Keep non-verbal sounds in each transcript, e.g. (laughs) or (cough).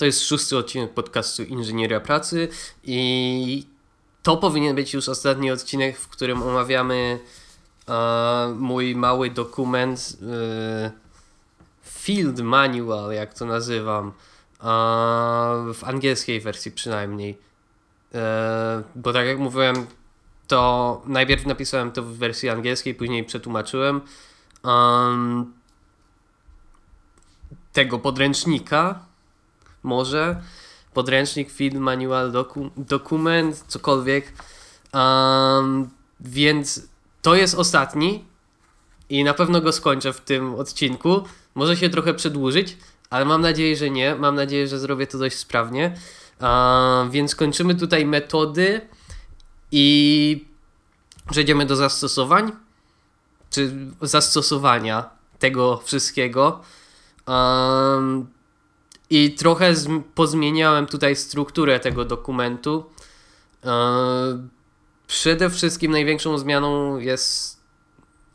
To jest szósty odcinek podcastu Inżynieria Pracy i to powinien być już ostatni odcinek, w którym omawiamy e, mój mały dokument, e, field manual, jak to nazywam, e, w angielskiej wersji przynajmniej. Bo tak jak mówiłem, to najpierw napisałem to w wersji angielskiej, później przetłumaczyłem um, tego podręcznika, może podręcznik, film, manual, doku, dokument, cokolwiek. Um, więc to jest ostatni i na pewno go skończę w tym odcinku. Może się trochę przedłużyć, ale mam nadzieję, że nie. Mam nadzieję, że zrobię to dość sprawnie. Um, więc kończymy tutaj metody i przejdziemy do zastosowań, czy zastosowania tego wszystkiego. Um, I trochę pozmieniałem tutaj strukturę tego dokumentu. Um, przede wszystkim największą zmianą jest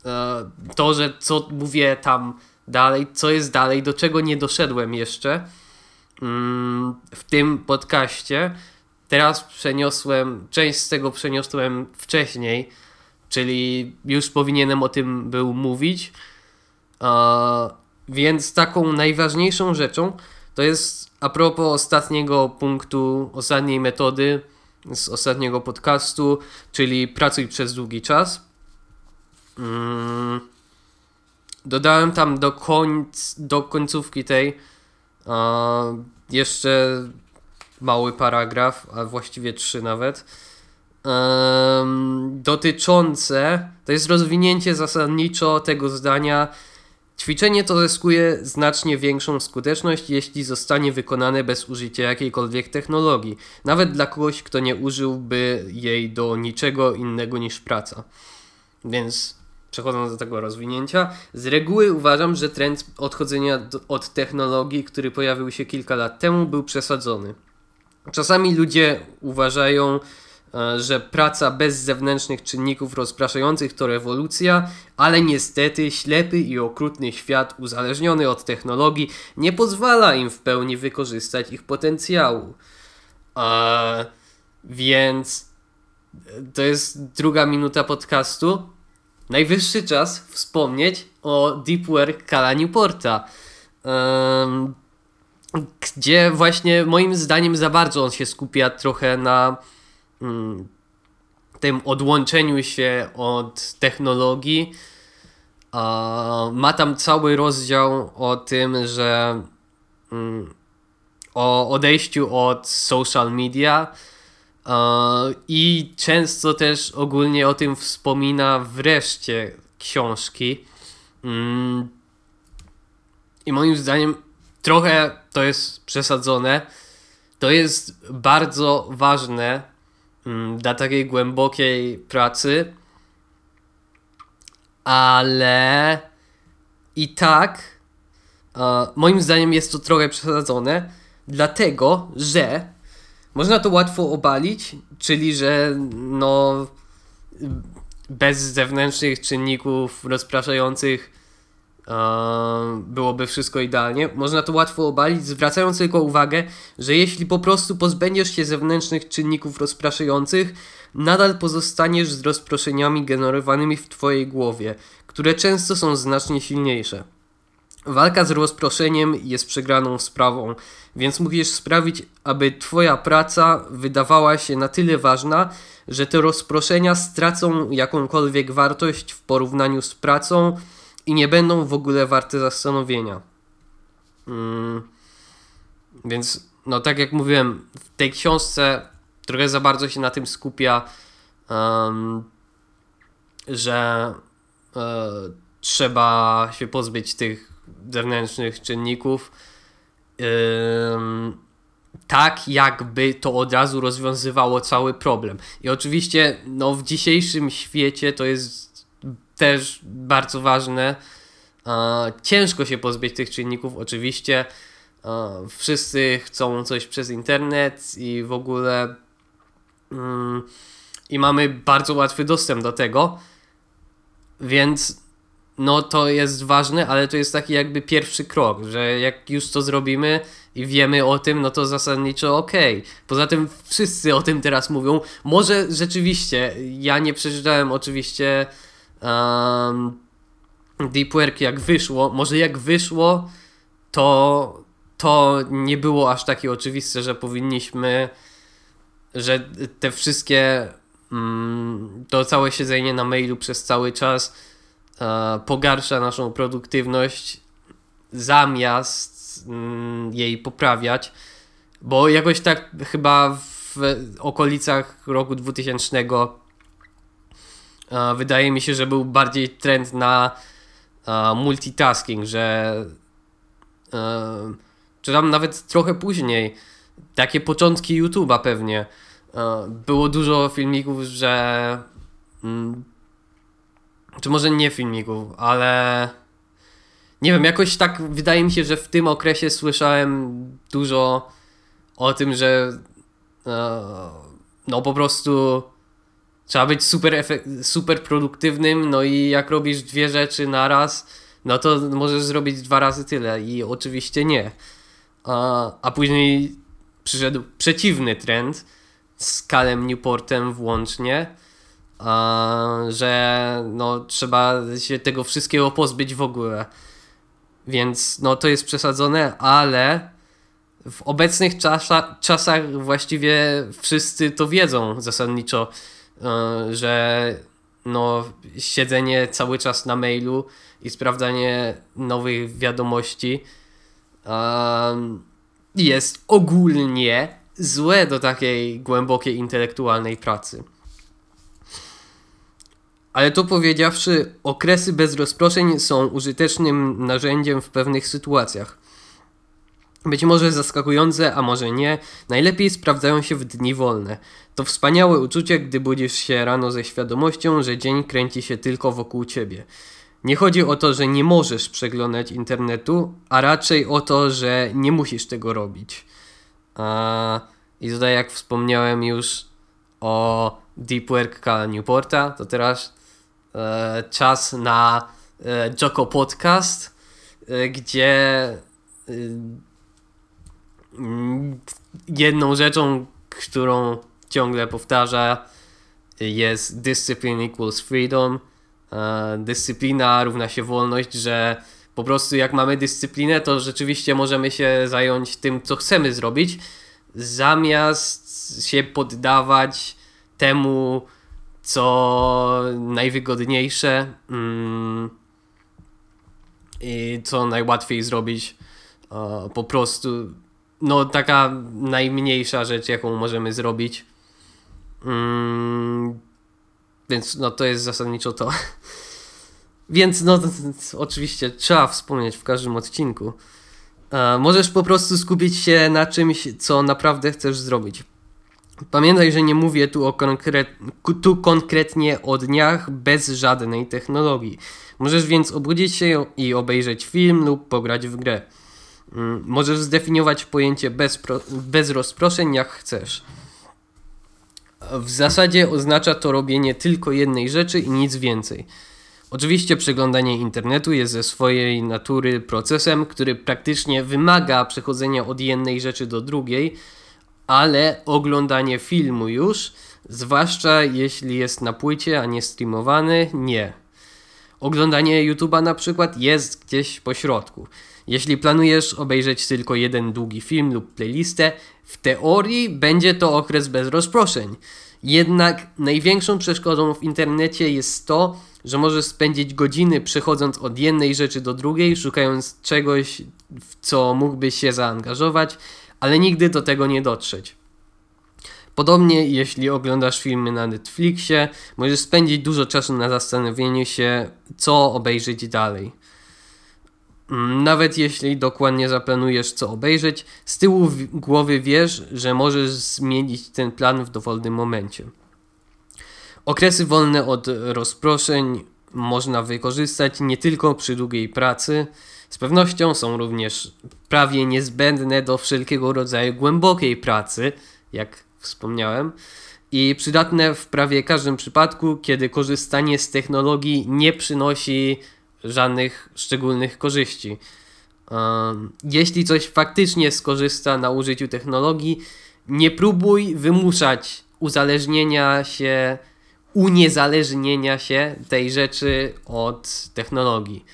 um, to, że co mówię tam dalej, co jest dalej, do czego nie doszedłem jeszcze mm, w tym podcaście. Teraz przeniosłem, część z tego przeniosłem wcześniej, czyli już powinienem o tym był mówić. Więc taką najważniejszą rzeczą to jest a propos ostatniego punktu, ostatniej metody z ostatniego podcastu, czyli pracuj przez długi czas. Mm, dodałem tam do, końc, do końcówki tej jeszcze mały paragraf, a właściwie trzy nawet, dotyczące, to jest rozwinięcie zasadniczo tego zdania Ćwiczenie to zyskuje znacznie większą skuteczność, jeśli zostanie wykonane bez użycia jakiejkolwiek technologii, nawet dla kogoś, kto nie użyłby jej do niczego innego niż praca. Więc przechodząc do tego rozwinięcia, z reguły uważam, że trend odchodzenia od technologii, który pojawił się kilka lat temu, był przesadzony. Czasami ludzie uważają, że praca bez zewnętrznych czynników rozpraszających to rewolucja, ale niestety ślepy i okrutny świat uzależniony od technologii nie pozwala im w pełni wykorzystać ich potencjału. E, więc to jest druga minuta podcastu. Najwyższy czas wspomnieć o Deep Work Kala Newporta. E, gdzie właśnie moim zdaniem za bardzo on się skupia trochę na tym odłączeniu się od technologii. ma tam cały rozdział o tym, że mm, o odejściu od social media i często też ogólnie o tym wspomina wreszcie książki. Mm, I moim zdaniem trochę to jest przesadzone. To jest bardzo ważne Mm, dla takiej głębokiej pracy, ale i tak e, moim zdaniem jest to trochę przesadzone, dlatego że można to łatwo obalić, czyli że no bez zewnętrznych czynników rozpraszających byłoby wszystko idealnie. Można to łatwo obalić, zwracając tylko uwagę, że jeśli po prostu pozbędziesz się zewnętrznych czynników rozpraszających, nadal pozostaniesz z rozproszeniami generowanymi w Twojej głowie, które często są znacznie silniejsze. Walka z rozproszeniem jest przegraną sprawą, więc musisz sprawić, aby Twoja praca wydawała się na tyle ważna, że te rozproszenia stracą jakąkolwiek wartość w porównaniu z pracą, i nie będą w ogóle warte zastanowienia. Mm. Więc, no tak jak mówiłem, w tej książce trochę za bardzo się na tym skupia, um, że e, trzeba się pozbyć tych zewnętrznych czynników. tak, jakby to od razu rozwiązywało cały problem. I oczywiście, no, w dzisiejszym świecie to jest też bardzo ważne. Ciężko się pozbyć tych czynników, oczywiście. Wszyscy chcą coś przez internet i w ogóle. Mm, I mamy bardzo łatwy dostęp do tego. Więc no to jest ważne, ale to jest taki jakby pierwszy krok, że jak już to zrobimy i wiemy o tym, no to zasadniczo okej. Okay. Poza tym wszyscy o tym teraz mówią. Może rzeczywiście, ja nie przeczytałem oczywiście um, Deep Work jak wyszło. Może jak wyszło, to, to nie było aż takie oczywiste, że powinniśmy, że te wszystkie, mm, to całe siedzenie na mailu przez cały czas e, pogarsza naszą produktywność zamiast mm, jej poprawiać, bo jakoś tak chyba w okolicach roku 2000 e, wydaje mi się, że był bardziej trend na e, multitasking, że e, czy tam nawet trochę później, takie początki YouTube'a pewnie, było dużo filmików, że mm, czy może nie filmików, ale nie wiem, jakoś tak wydaje mi się, że w tym okresie słyszałem dużo o tym, że e, no po prostu trzeba być super, super produktywnym, no i jak robisz dwie rzeczy na raz, no to możesz zrobić dwa razy tyle i oczywiście nie. A, a później przyszedł przeciwny trend z Kalem Newportem włącznie, a, że no trzeba się tego wszystkiego pozbyć w ogóle. Więc no to jest przesadzone, ale w obecnych czasa, czasach właściwie wszyscy to wiedzą zasadniczo, że no, siedzenie cały czas na mailu i sprawdzanie nowych wiadomości jest ogólnie złe do takiej głębokiej intelektualnej pracy. Ale to powiedziawszy, okresy bez rozproszeń są użytecznym narzędziem w pewnych sytuacjach. Być może zaskakujące, a może nie, najlepiej sprawdzają się w dni wolne. To wspaniałe uczucie, gdy budzisz się rano ze świadomością, że dzień kręci się tylko wokół ciebie. Nie chodzi o to, że nie możesz przeglądać internetu, a raczej o to, że nie musisz tego robić. A, I tutaj, jak wspomniałem już o Deep Work Newporta, to teraz E, czas na e, Joko Podcast, e, gdzie jedną rzeczą, którą ciągle powtarza jest discipline equals freedom. Dyscyplina równa się wolność, że po prostu jak mamy dyscyplinę, to rzeczywiście możemy się zająć tym, co chcemy zrobić, zamiast się poddawać temu, co najwygodniejsze mm, i co najłatwiej zrobić. po prostu, no, taka najmniejsza rzecz, jaką możemy zrobić. Mm, więc, no, to jest zasadniczo to. (laughs) Więc, no, to, to, oczywiście trzeba wspomnieć w każdym odcinku. możesz po prostu skupić się na czymś, co naprawdę chcesz zrobić. Pamiętaj, że nie mówię tu, o konkret, tu konkretnie o dniach bez żadnej technologii. Możesz więc obudzić się i obejrzeć film lub pograć w grę. Mm, możesz zdefiniować pojęcie bez, bez rozproszeń jak chcesz. W zasadzie oznacza to robienie tylko jednej rzeczy i nic więcej. Oczywiście przeglądanie internetu jest ze swojej natury procesem, który praktycznie wymaga przechodzenia od jednej rzeczy do drugiej, ale oglądanie filmu już, zwłaszcza jeśli jest na płycie, a nie streamowany, nie. Oglądanie YouTube'a na przykład jest gdzieś po środku. Jeśli planujesz obejrzeć tylko jeden długi film lub playlistę, w teorii będzie to okres bez rozproszeń. Jednak największą przeszkodą w internecie jest to, że możesz spędzić godziny przechodząc od jednej rzeczy do drugiej, szukając czegoś, w co mógłbyś się zaangażować, ale nigdy do tego nie dotrzeć. Podobnie, jeśli oglądasz filmy na Netflixie, możesz spędzić dużo czasu na zastanowieniu się, co obejrzeć dalej. Mm, nawet jeśli dokładnie zaplanujesz, co obejrzeć, z tyłu głowy wiesz, że możesz zmienić ten plan w dowolnym momencie. Okresy wolne od rozproszeń można wykorzystać nie tylko przy długiej pracy, z pewnością są również prawie niezbędne do wszelkiego rodzaju głębokiej pracy, jak wspomniałem, i przydatne w prawie każdym przypadku, kiedy korzystanie z technologii nie przynosi żadnych szczególnych korzyści. jeśli coś faktycznie skorzysta na użyciu technologii, nie próbuj wymuszać uzależnienia się, uniezależnienia się tej rzeczy od technologii.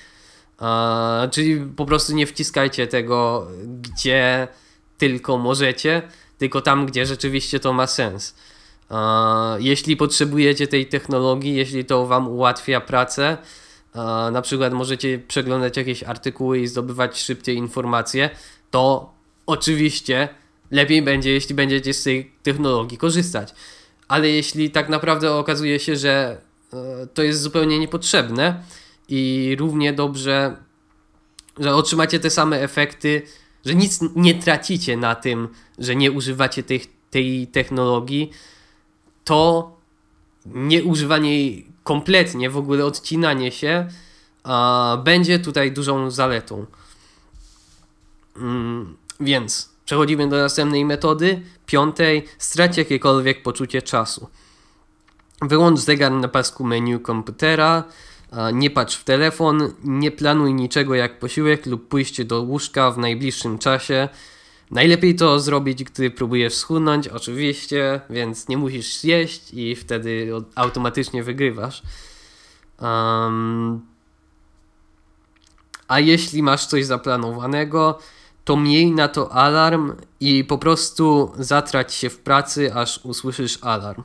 czyli po prostu nie wciskajcie tego, gdzie tylko możecie, tylko tam, gdzie rzeczywiście to ma sens. jeśli potrzebujecie tej technologii, jeśli to Wam ułatwia pracę, na przykład możecie przeglądać jakieś artykuły i zdobywać szybciej informacje, to oczywiście lepiej będzie, jeśli będziecie z tej technologii korzystać. Ale jeśli tak naprawdę okazuje się, że e, to jest zupełnie niepotrzebne i równie dobrze, że otrzymacie te same efekty, że nic nie tracicie na tym, że nie używacie tej, tej technologii, to nieużywanie kompletnie, w ogóle odcinanie się, a, będzie tutaj dużą zaletą. Mm, więc przechodzimy do następnej metody, piątej, strać jakiekolwiek poczucie czasu. Wyłącz zegar na pasku menu komputera, nie patrz w telefon, nie planuj niczego jak posiłek lub pójście do łóżka w najbliższym czasie. Najlepiej to zrobić, gdy próbujesz schudnąć, oczywiście, więc nie musisz zjeść i wtedy automatycznie wygrywasz. Um, a jeśli masz coś zaplanowanego, to miej na to alarm i po prostu zatrać się w pracy, aż usłyszysz alarm.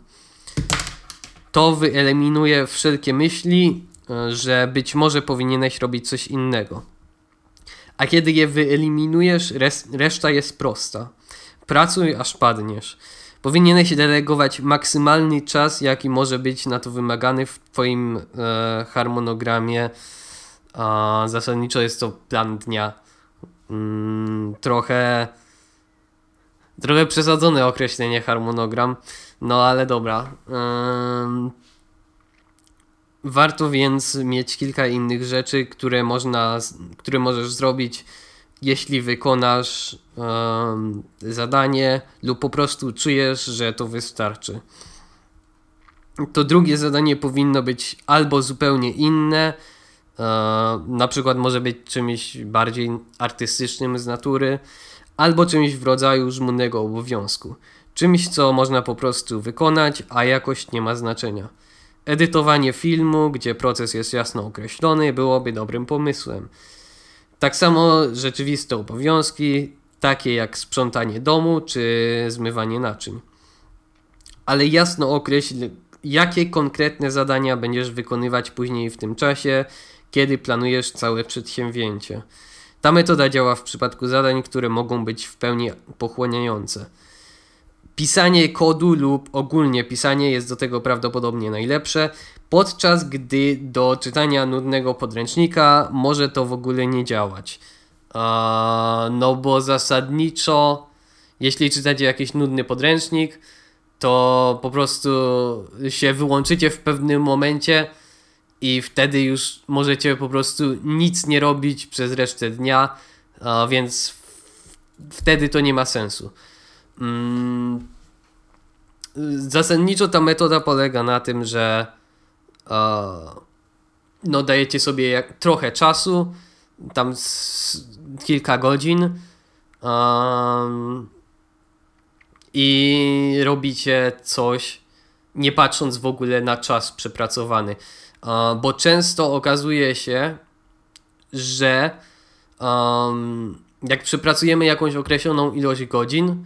To wyeliminuje wszelkie myśli, e, że być może powinieneś robić coś innego. A kiedy je wyeliminujesz, reszta jest prosta. Pracuj aż padniesz. Powinieneś delegować maksymalny czas, jaki może być na to wymagany w Twoim e, harmonogramie. A zasadniczo jest to plan dnia. Mm, trochę trochę przesadzone określenie harmonogram, no ale dobra. Warto więc mieć kilka innych rzeczy, które można, które możesz zrobić, jeśli wykonasz zadanie lub po prostu czujesz, że to wystarczy. To drugie zadanie powinno być albo zupełnie inne, E, na przykład może być czymś bardziej artystycznym z natury, albo czymś w rodzaju żmudnego obowiązku. Czymś, co można po prostu wykonać, a jakość nie ma znaczenia. Edytowanie filmu, gdzie proces jest jasno określony, byłoby dobrym pomysłem. Tak samo rzeczywiste obowiązki, takie jak sprzątanie domu czy zmywanie naczyń. Ale jasno określ, jakie konkretne zadania będziesz wykonywać później w tym czasie kiedy planujesz całe przedsięwzięcie. Ta metoda działa w przypadku zadań, które mogą być w pełni pochłaniające. Pisanie kodu lub ogólnie pisanie jest do tego prawdopodobnie najlepsze, podczas gdy do czytania nudnego podręcznika może to w ogóle nie działać. no bo zasadniczo, jeśli czytacie jakiś nudny podręcznik, to po prostu się wyłączycie w pewnym momencie i wtedy już możecie po prostu nic nie robić przez resztę dnia, więc wtedy to nie ma sensu. Mm, zasadniczo ta metoda polega na tym, że no dajecie sobie jak, trochę czasu, tam kilka godzin um, i robicie coś nie patrząc w ogóle na czas przepracowany. Bo często okazuje się, że um, jak przepracujemy jakąś określoną ilość godzin,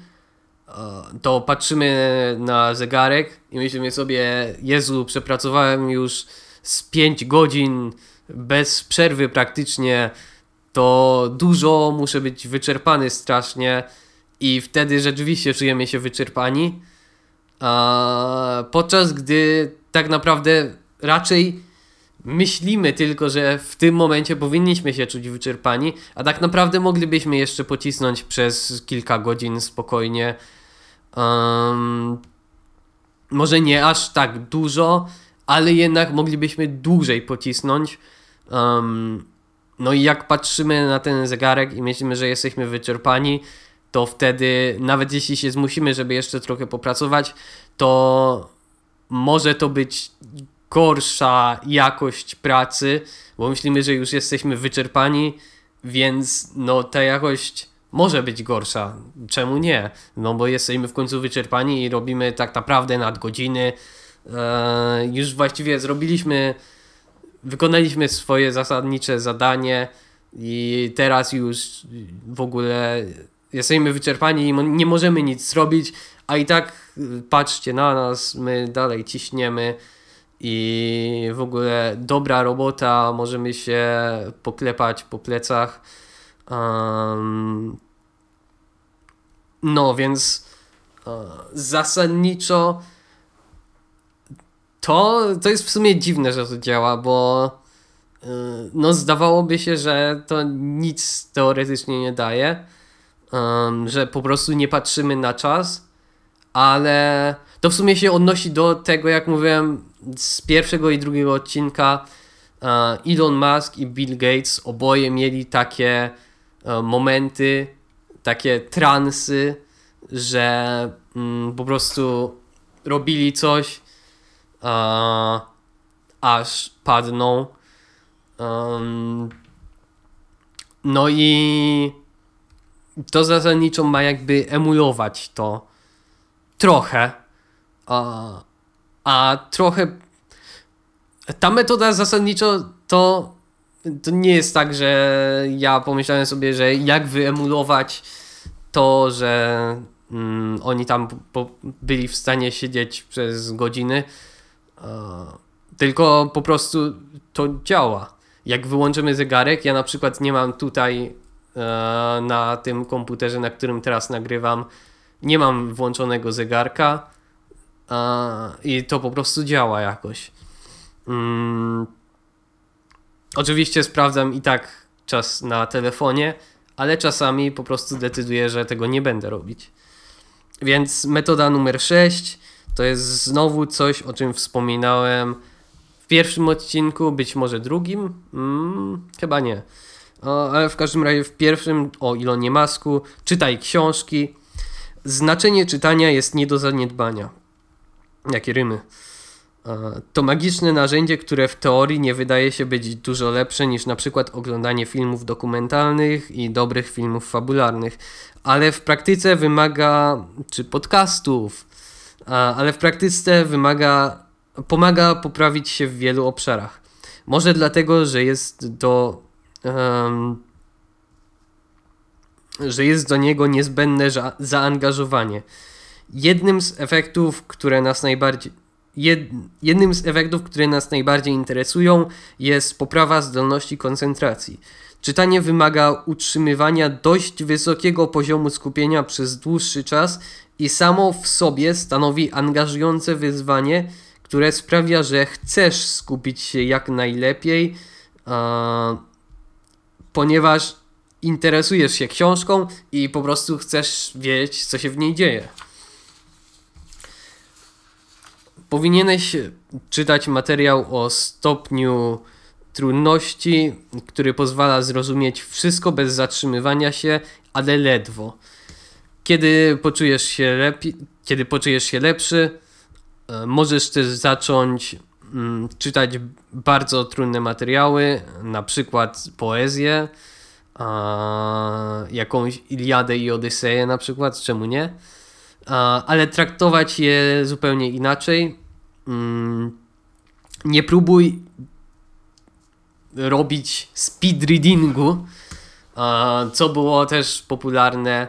to patrzymy na zegarek i myślimy sobie, Jezu, przepracowałem już z 5 godzin bez przerwy praktycznie, to dużo, muszę być wyczerpany strasznie i wtedy rzeczywiście czujemy się wyczerpani. Podczas gdy tak naprawdę raczej myślimy tylko, że w tym momencie powinniśmy się czuć wyczerpani, a tak naprawdę moglibyśmy jeszcze pocisnąć przez kilka godzin spokojnie. Um, może nie aż tak dużo, ale jednak moglibyśmy dłużej pocisnąć. Um, no i jak patrzymy na ten zegarek i myślimy, że jesteśmy wyczerpani, to wtedy, nawet jeśli się zmusimy, żeby jeszcze trochę popracować, to może to być gorsza jakość pracy, bo myślimy, że już jesteśmy wyczerpani Więc no ta jakość może być gorsza. Czemu nie? No bo jesteśmy w końcu wyczerpani i robimy tak naprawdę nadgodziny. E, już właściwie zrobiliśmy, wykonaliśmy swoje zasadnicze zadanie i teraz już w ogóle jesteśmy wyczerpani i nie możemy nic zrobić, a i tak patrzcie na nas, my dalej ciśniemy i w ogóle dobra robota, możemy się poklepać po plecach. Um, no więc uh, zasadniczo to, to jest w sumie dziwne, że to działa, bo uh, no zdawałoby się, że to nic teoretycznie nie daje, um, że po prostu nie patrzymy na czas, ale to w sumie się odnosi do tego, jak mówiłem z pierwszego i drugiego odcinka. Elon Musk i Bill Gates oboje mieli takie momenty, takie transy, że mm, po prostu robili coś, aż padną. No i to zasadniczo ma jakby emulować to trochę. A, a trochę. Ta metoda zasadniczo to, to nie jest tak, że ja pomyślałem sobie, że jak wyemulować to, że mm, oni tam byli w stanie siedzieć przez godziny. tylko po prostu to działa. Jak wyłączymy zegarek, ja na przykład nie mam tutaj e, na tym komputerze, na którym teraz nagrywam, nie mam włączonego zegarka i to po prostu działa jakoś. Mm. Oczywiście sprawdzam i tak czas na telefonie, ale czasami po prostu decyduję, że tego nie będę robić. Więc metoda numer 6 to jest znowu coś, o czym wspominałem w pierwszym odcinku, być może drugim, mm, chyba nie. O, ale w każdym razie w pierwszym o Ilonie Masku czytaj książki. Znaczenie czytania jest nie do zaniedbania. Jakie rymy. To magiczne narzędzie, które w teorii nie wydaje się być dużo lepsze niż na przykład oglądanie filmów dokumentalnych i dobrych filmów fabularnych, ale w praktyce wymaga, czy podcastów, ale w praktyce wymaga, pomaga poprawić się w wielu obszarach. Może dlatego, że jest do. Um, że jest do niego niezbędne zaangażowanie. Jednym z efektów, które nas najbardziej jednym z efektów, które nas najbardziej interesują, jest poprawa zdolności koncentracji. Czytanie wymaga utrzymywania dość wysokiego poziomu skupienia przez dłuższy czas i samo w sobie stanowi angażujące wyzwanie, które sprawia, że chcesz skupić się jak najlepiej, ponieważ interesujesz się książką i po prostu chcesz wiedzieć, co się w niej dzieje. Powinieneś czytać materiał o stopniu trudności, który pozwala zrozumieć wszystko bez zatrzymywania się, ale ledwo. Kiedy poczujesz się, lepiej, kiedy poczujesz się lepszy, e, możesz też zacząć mm, czytać bardzo trudne materiały, na przykład poezję, jakąś Iliadę i Odyseję na przykład, czemu nie? Ale traktować je zupełnie inaczej. Mm, nie próbuj robić speed readingu, co było też popularne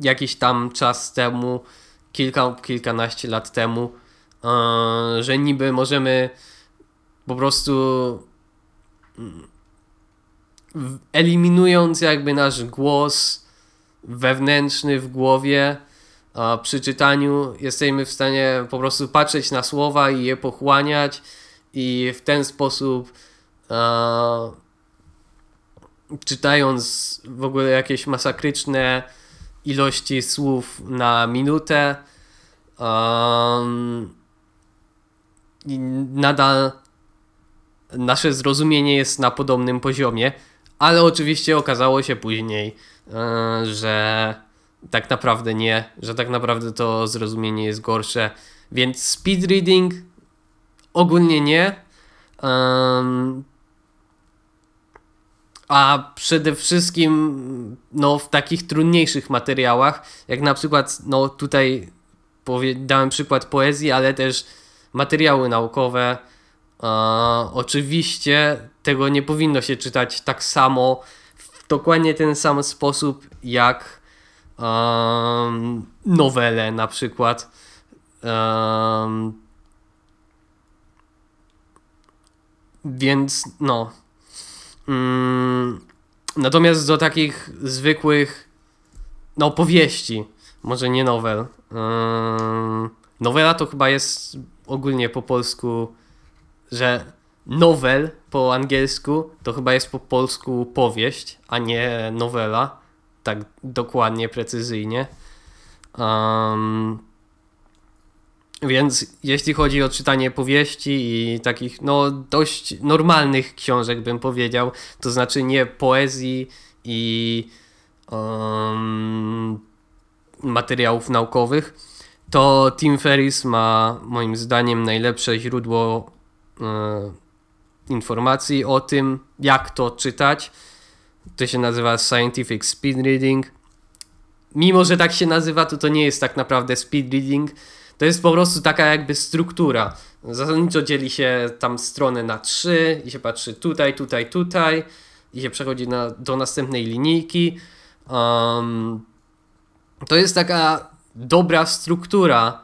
jakiś tam czas temu, kilka, kilkanaście lat temu, że niby możemy po prostu mm, eliminując jakby nasz głos wewnętrzny w głowie, a przy czytaniu jesteśmy w stanie po prostu patrzeć na słowa i je pochłaniać i w ten sposób a, czytając w ogóle jakieś masakryczne ilości słów na minutę nadal nasze zrozumienie jest na podobnym poziomie ale oczywiście okazało się później, e, że tak naprawdę nie, że tak naprawdę to zrozumienie jest gorsze. Więc speed reading ogólnie nie. Um, a przede wszystkim no, w takich trudniejszych materiałach, jak na przykład no, tutaj dałem przykład poezji, ale też materiały naukowe. E, oczywiście tego nie powinno się czytać tak samo, w dokładnie ten sam sposób jak um, nowele na przykład. Um, więc no. Mm, natomiast do takich zwykłych no powieści, może nie nowel. Um, nowela to chyba jest ogólnie po polsku, że nowel po angielsku to chyba jest po polsku powieść, a nie nowela. Tak dokładnie, precyzyjnie. Um, więc jeśli chodzi o czytanie powieści i takich no dość normalnych książek bym powiedział, to znaczy nie poezji i um, materiałów naukowych, to Tim Ferris ma moim zdaniem najlepsze źródło e, informacji o tym, jak to czytać. To się nazywa Scientific Speed Reading. Mimo, że tak się nazywa, to to nie jest tak naprawdę speed reading. To jest po prostu taka jakby struktura. Zasadniczo dzieli się tam stronę na trzy i się patrzy tutaj, tutaj, tutaj i się przechodzi na, do następnej linijki. Um, to jest taka dobra struktura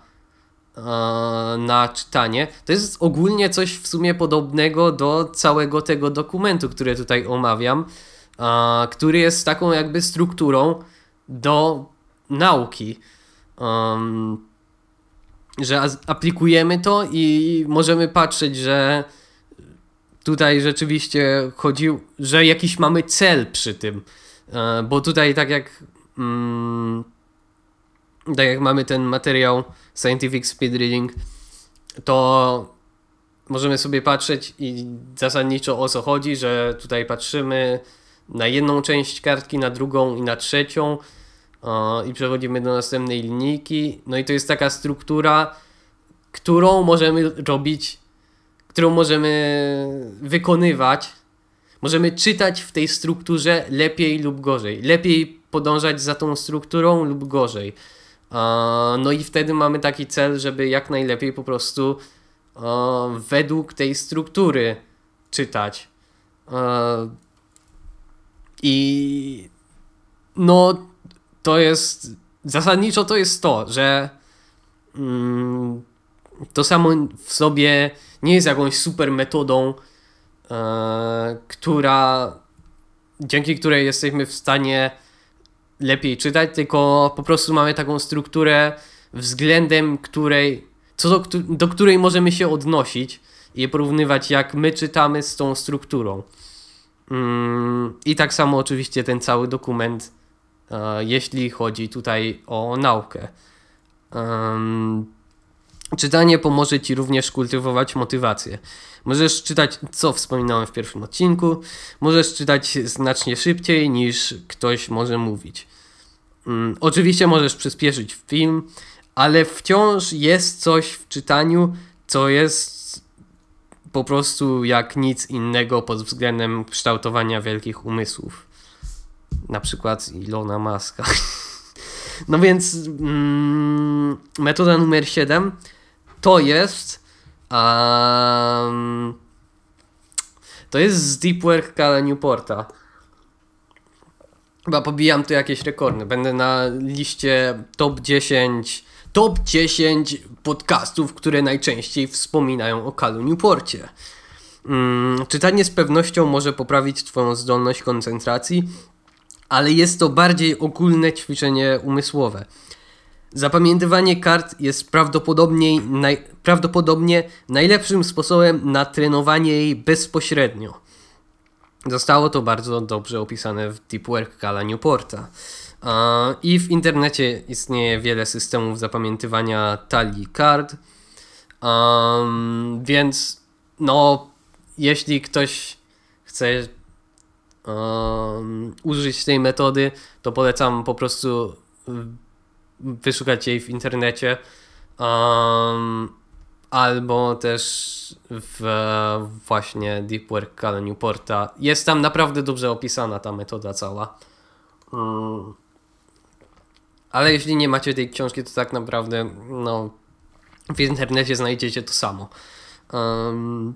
e, na czytanie. To jest ogólnie coś w sumie podobnego do całego tego dokumentu, który tutaj omawiam, e, który jest taką jakby strukturą do nauki. że aplikujemy to i możemy patrzeć, że tutaj rzeczywiście chodzi, że jakiś mamy cel przy tym. E, bo tutaj tak jak mm, tak jak mamy ten materiał Scientific Speed Reading, to możemy sobie patrzeć i zasadniczo o co chodzi, że tutaj patrzymy na jedną część kartki, na drugą i na trzecią i przechodzimy do następnej linijki. No i to jest taka struktura, którą możemy robić, którą możemy wykonywać. Możemy czytać w tej strukturze lepiej lub gorzej. Lepiej podążać za tą strukturą lub gorzej. No i wtedy mamy taki cel, żeby jak najlepiej po prostu według tej struktury czytać. I no to jest zasadniczo to jest to, że mm, to samo w sobie nie jest jakąś super metodą, e, która dzięki której jesteśmy w stanie lepiej czytać, tylko po prostu mamy taką strukturę, względem której, co do, do której możemy się odnosić i porównywać, jak my czytamy z tą strukturą. Mm, I tak samo oczywiście ten cały dokument, e, jeśli chodzi tutaj o naukę. Czytanie pomoże Ci również kultywować motywację. Możesz czytać, co wspominałem w pierwszym odcinku, możesz czytać znacznie szybciej niż ktoś może mówić. Um, oczywiście możesz przyspieszyć film, ale wciąż jest coś w czytaniu, co jest po prostu jak nic innego pod względem kształtowania wielkich umysłów. Na przykład Ilona Maska. (laughs) No więc mm, metoda numer 7 to jest um, to jest z Deep Work Kala Newporta. Chyba pobijam tu jakieś rekordy. Będę na liście top 10 top 10 podcastów, które najczęściej wspominają o Kalu Newporcie. Hmm, czytanie z pewnością może poprawić Twoją zdolność koncentracji, ale jest to bardziej ogólne ćwiczenie umysłowe. Zapamiętywanie kart jest prawdopodobnie, naj, prawdopodobnie najlepszym sposobem na trenowanie jej bezpośrednio. Zostało to bardzo dobrze opisane w Deep Work Kala Newporta. I w internecie istnieje wiele systemów zapamiętywania talii kart. Więc no, jeśli ktoś chce użyć tej metody, to polecam po prostu wyszukać jej w internecie. Albo też w właśnie Deep Work Newporta. Jest tam naprawdę dobrze opisana ta metoda cała. Ale jeśli nie macie tej książki, to tak naprawdę no, w internecie znajdziecie to samo. Um,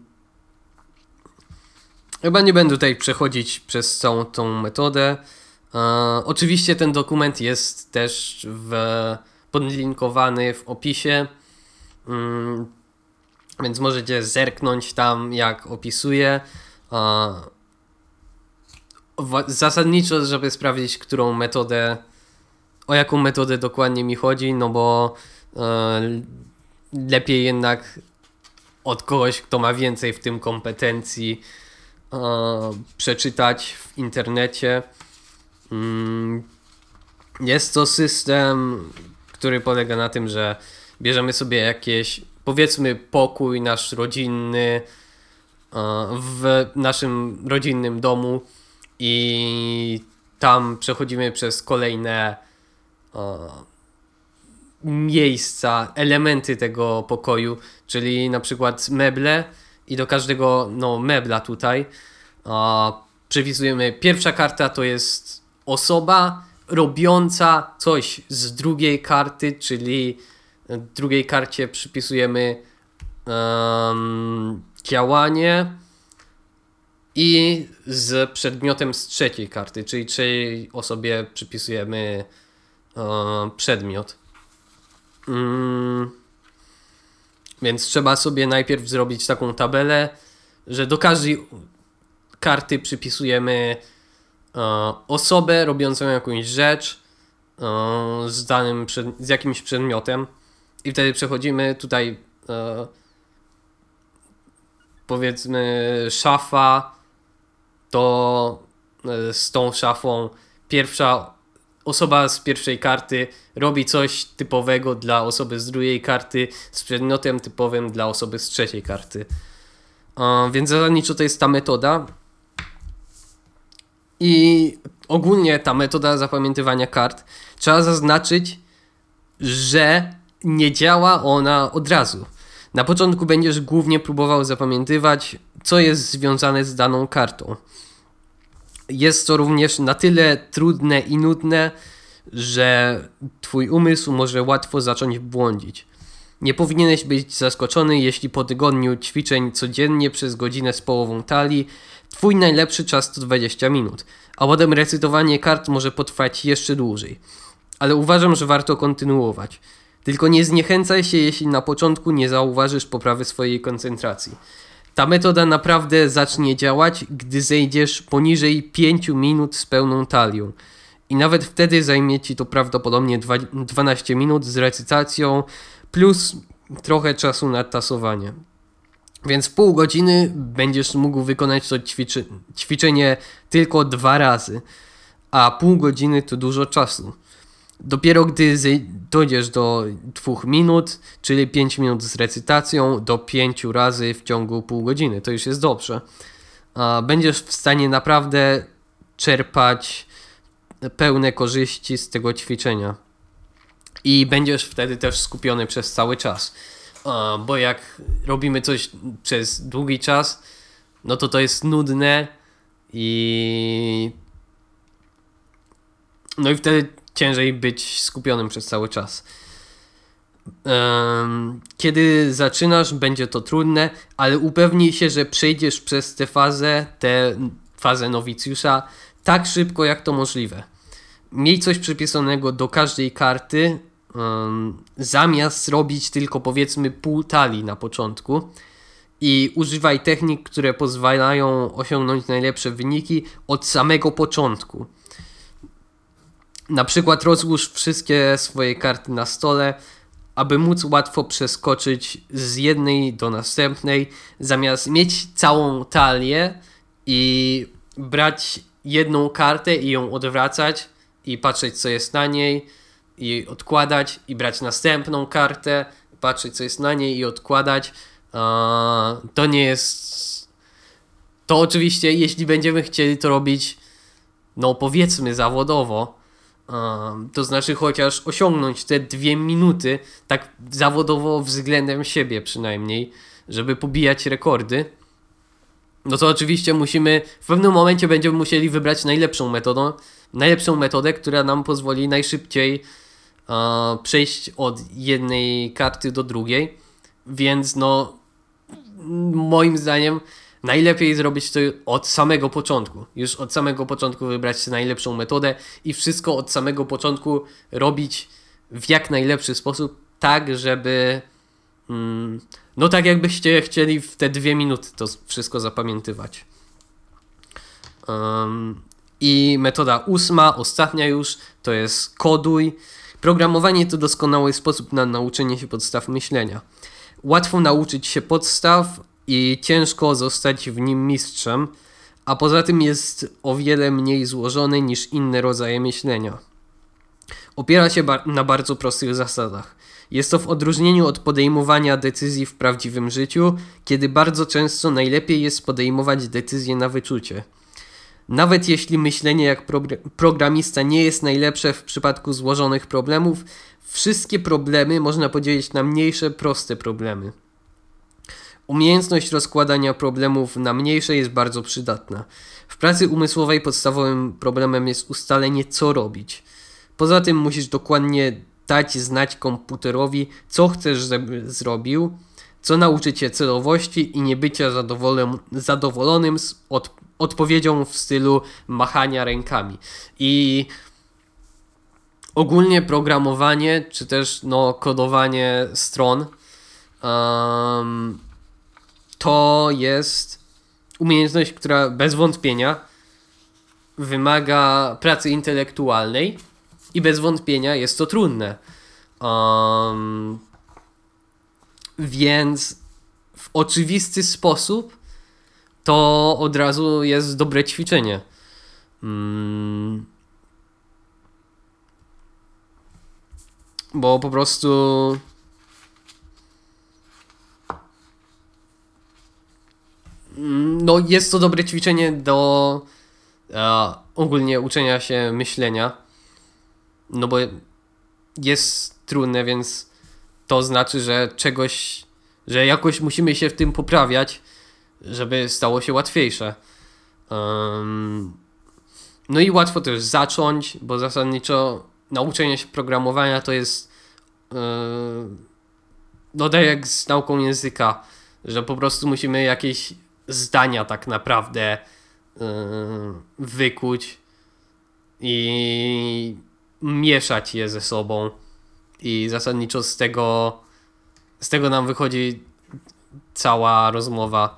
chyba nie będę tutaj przechodzić przez całą tą metodę. Uh, oczywiście ten dokument jest też w, podlinkowany w opisie, um, więc możecie zerknąć tam, jak opisuję. Uh, zasadniczo, żeby sprawdzić, którą metodę, o jaką metodę dokładnie mi chodzi, no bo uh, lepiej jednak od kogoś, kto ma więcej w tym kompetencji, e, przeczytać w internecie. Mm, jest to system, który polega na tym, że bierzemy sobie jakieś, powiedzmy, pokój nasz rodzinny e, w naszym rodzinnym domu i tam przechodzimy przez kolejne e, miejsca, elementy tego pokoju, czyli na przykład meble i do każdego no, mebla tutaj a, przypisujemy pierwsza karta to jest osoba robiąca coś z drugiej karty, czyli drugiej karcie przypisujemy um, działanie i z przedmiotem z trzeciej karty, czyli trzeciej osobie przypisujemy przedmiot. Mm. Więc trzeba sobie najpierw zrobić taką tabelę, że do każdej karty przypisujemy osobę robiącą jakąś rzecz z danym, z jakimś przedmiotem i wtedy przechodzimy tutaj powiedzmy szafa to e, z tą szafą pierwsza osoba z pierwszej karty robi coś typowego dla osoby z drugiej karty z przedmiotem typowym dla osoby z trzeciej karty. Więc zasadniczo to jest ta metoda. I ogólnie ta metoda zapamiętywania kart trzeba zaznaczyć, że nie działa ona od razu. Na początku będziesz głównie próbował zapamiętywać, co jest związane z daną kartą jest to również na tyle trudne i nudne, że twój umysł może łatwo zacząć błądzić. Nie powinieneś być zaskoczony, jeśli po tygodniu ćwiczeń codziennie przez godzinę z połową talii twój najlepszy czas to 20 minut, a potem recytowanie kart może potrwać jeszcze dłużej. Ale uważam, że warto kontynuować. Tylko nie zniechęcaj się, jeśli na początku nie zauważysz poprawy swojej koncentracji. Ta metoda naprawdę zacznie działać, gdy zejdziesz poniżej 5 minut z pełną talią. I nawet wtedy zajmie ci to prawdopodobnie 12 minut z recytacją plus trochę czasu na tasowanie. Więc pół godziny będziesz mógł wykonać to ćwiczy ćwiczenie tylko dwa razy, a pół godziny to dużo czasu. Dopiero gdy dojdziesz do dwóch minut, czyli 5 minut z recytacją, do 5 razy w ciągu pół godziny, to już jest dobrze. Będziesz w stanie naprawdę czerpać pełne korzyści z tego ćwiczenia. I będziesz wtedy też skupiony przez cały czas. Bo jak robimy coś przez długi czas, no to to jest nudne i. No i wtedy ciężej być skupionym przez cały czas. Kiedy zaczynasz, będzie to trudne, ale upewnij się, że przejdziesz przez tę fazę, tę fazę nowicjusza tak szybko jak to możliwe. Miej coś przypisanego do każdej karty, zamiast robić tylko powiedzmy pół talii na początku. I używaj technik, które pozwalają osiągnąć najlepsze wyniki od samego początku. Na przykład rozłóż wszystkie swoje karty na stole, aby móc łatwo przeskoczyć z jednej do następnej, zamiast mieć całą talię i brać jedną kartę i ją odwracać i patrzeć co jest na niej i odkładać i brać następną kartę, patrzeć co jest na niej i odkładać. to nie jest. To oczywiście, jeśli będziemy chcieli to robić, no powiedzmy zawodowo, To znaczy chociaż osiągnąć te dwie minuty, tak zawodowo względem siebie przynajmniej, żeby pobijać rekordy. No to oczywiście musimy, w pewnym momencie będziemy musieli wybrać najlepszą metodę, najlepszą metodę, która nam pozwoli najszybciej uh, przejść od jednej karty do drugiej. Więc no, moim zdaniem najlepiej zrobić to od samego początku. Już od samego początku wybrać najlepszą metodę i wszystko od samego początku robić w jak najlepszy sposób, tak żeby. Mm, no, tak jakbyście chcieli w te dwie minuty to wszystko zapamiętywać. Um, I metoda ósma, ostatnia już, to jest koduj. Programowanie to doskonały sposób na nauczenie się podstaw myślenia. Łatwo nauczyć się podstaw, i ciężko zostać w nim mistrzem, a poza tym jest o wiele mniej złożony niż inne rodzaje myślenia. Opiera się na bardzo prostych zasadach. Jest to w odróżnieniu od podejmowania decyzji w prawdziwym życiu, kiedy bardzo często najlepiej jest podejmować decyzje na wyczucie. Nawet jeśli myślenie jak pro programista nie jest najlepsze w przypadku złożonych problemów, wszystkie problemy można podzielić na mniejsze, proste problemy. Umiejętność rozkładania problemów na mniejsze jest bardzo przydatna. W pracy umysłowej podstawowym problemem jest ustalenie, co robić. Poza tym musisz dokładnie dać znać komputerowi, co chcesz, żeby zrobił, co nauczy cię celowości i nie bycia zadowolonym, z od, odpowiedzią w stylu machania rękami. I ogólnie programowanie, czy też no, kodowanie stron um, to jest umiejętność, która bez wątpienia wymaga pracy intelektualnej i bez wątpienia jest to trudne. Um, więc w oczywisty sposób to od razu jest dobre ćwiczenie. Um, bo po prostu no jest to dobre ćwiczenie do e, ogólnie uczenia się myślenia. No bo jest trudne, więc to znaczy, że czegoś, że jakoś musimy się w tym poprawiać, żeby stało się łatwiejsze. Um, no i łatwo też zacząć, bo zasadniczo nauczenie się programowania to jest yy, no tak jak z nauką języka, że po prostu musimy jakieś zdania tak naprawdę yy, wykuć i mieszać je ze sobą. I zasadniczo z tego, z tego nam wychodzi cała rozmowa.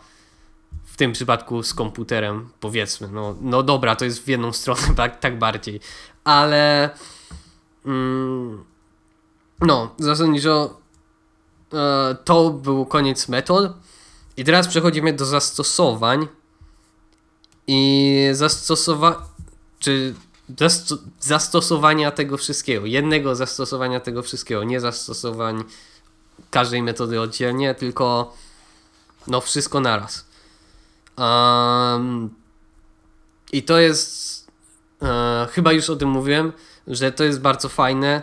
W tym przypadku z komputerem, powiedzmy. No, no dobra, to jest w jedną stronę, (laughs) tak, tak bardziej. Ale. Mm, no, zasadniczo e, to był koniec metod. I teraz przechodzimy do zastosowań. I zastosowa... czy zasto zastosowania tego wszystkiego. Jednego zastosowania tego wszystkiego. Nie zastosowań każdej metody oddzielnie, tylko no wszystko naraz. Um, I to jest e, chyba już o tym mówiłem, że to jest bardzo fajne.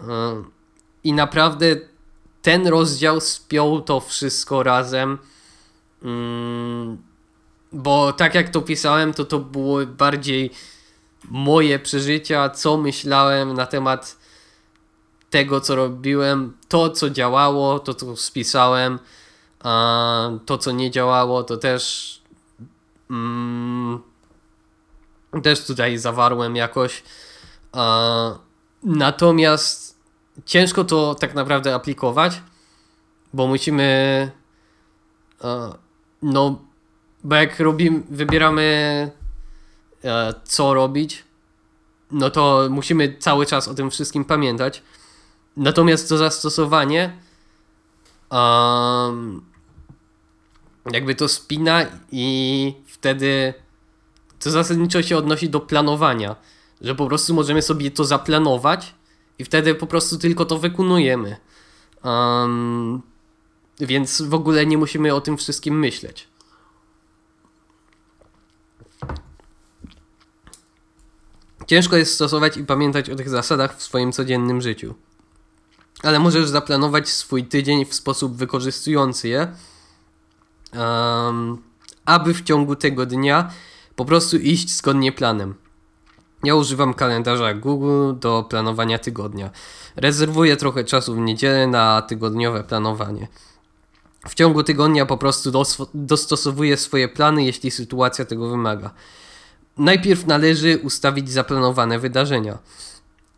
E, I naprawdę ten rozdział spiął to wszystko razem. Mm, bo tak jak to pisałem, to to było bardziej moje przeżycia, co myślałem na temat tego, co robiłem, to, co działało, to, co spisałem, a to, co nie działało, to też mm, też tutaj zawarłem jakoś. Natomiast ciężko to tak naprawdę aplikować, bo musimy e, no, bo jak robimy, wybieramy e, co robić, no to musimy cały czas o tym wszystkim pamiętać. Natomiast to zastosowanie um, jakby to spina i wtedy to zasadniczo się odnosi do planowania, że po prostu możemy sobie to zaplanować i wtedy po prostu tylko to wykonujemy. Um, więc w ogóle nie musimy o tym wszystkim myśleć. Ciężko jest stosować i pamiętać o tych zasadach w swoim codziennym życiu. Ale możesz zaplanować swój tydzień w sposób wykorzystujący je, um, aby w ciągu tego dnia po prostu iść zgodnie planem. Ja używam kalendarza Google do planowania tygodnia. Rezerwuję trochę czasu w niedzielę na tygodniowe planowanie. W ciągu tygodnia po prostu dos dostosowuję swoje plany, jeśli sytuacja tego wymaga. Najpierw należy ustawić zaplanowane wydarzenia.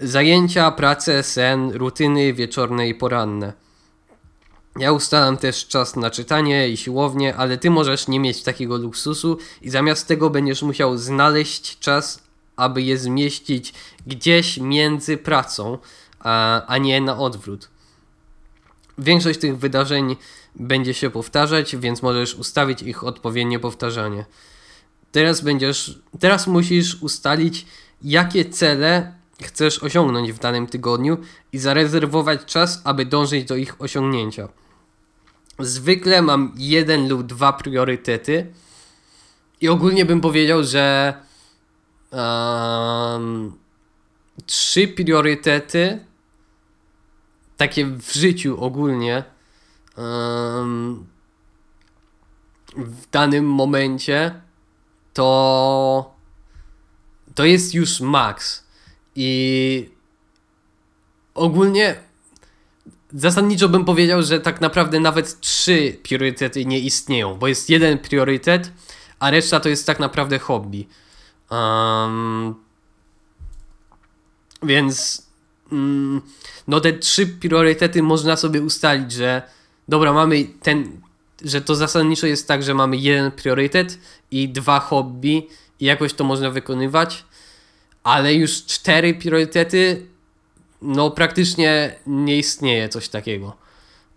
Zajęcia, pracę, sen, rutyny wieczorne i poranne. Ja ustalam też czas na czytanie i siłownię, ale ty możesz nie mieć takiego luksusu i zamiast tego będziesz musiał znaleźć czas, aby je zmieścić gdzieś między pracą, a, a nie na odwrót. Większość tych wydarzeń będzie się powtarzać, więc możesz ustawić ich odpowiednie powtarzanie. Teraz będziesz, teraz musisz ustalić, jakie cele chcesz osiągnąć w danym tygodniu i zarezerwować czas, aby dążyć do ich osiągnięcia. Zwykle mam jeden lub dwa priorytety i ogólnie bym powiedział, że um, trzy priorytety takie w życiu ogólnie um, w danym momencie to to jest już max i ogólnie zasadniczo bym powiedział, że tak naprawdę nawet trzy priorytety nie istnieją, bo jest jeden priorytet, a reszta to jest tak naprawdę hobby. Um, więc mm, no te trzy priorytety można sobie ustalić, że dobra, mamy ten, że to zasadniczo jest tak, że mamy jeden priorytet i dwa hobby i jakoś to można wykonywać, ale już cztery priorytety, no praktycznie nie istnieje coś takiego.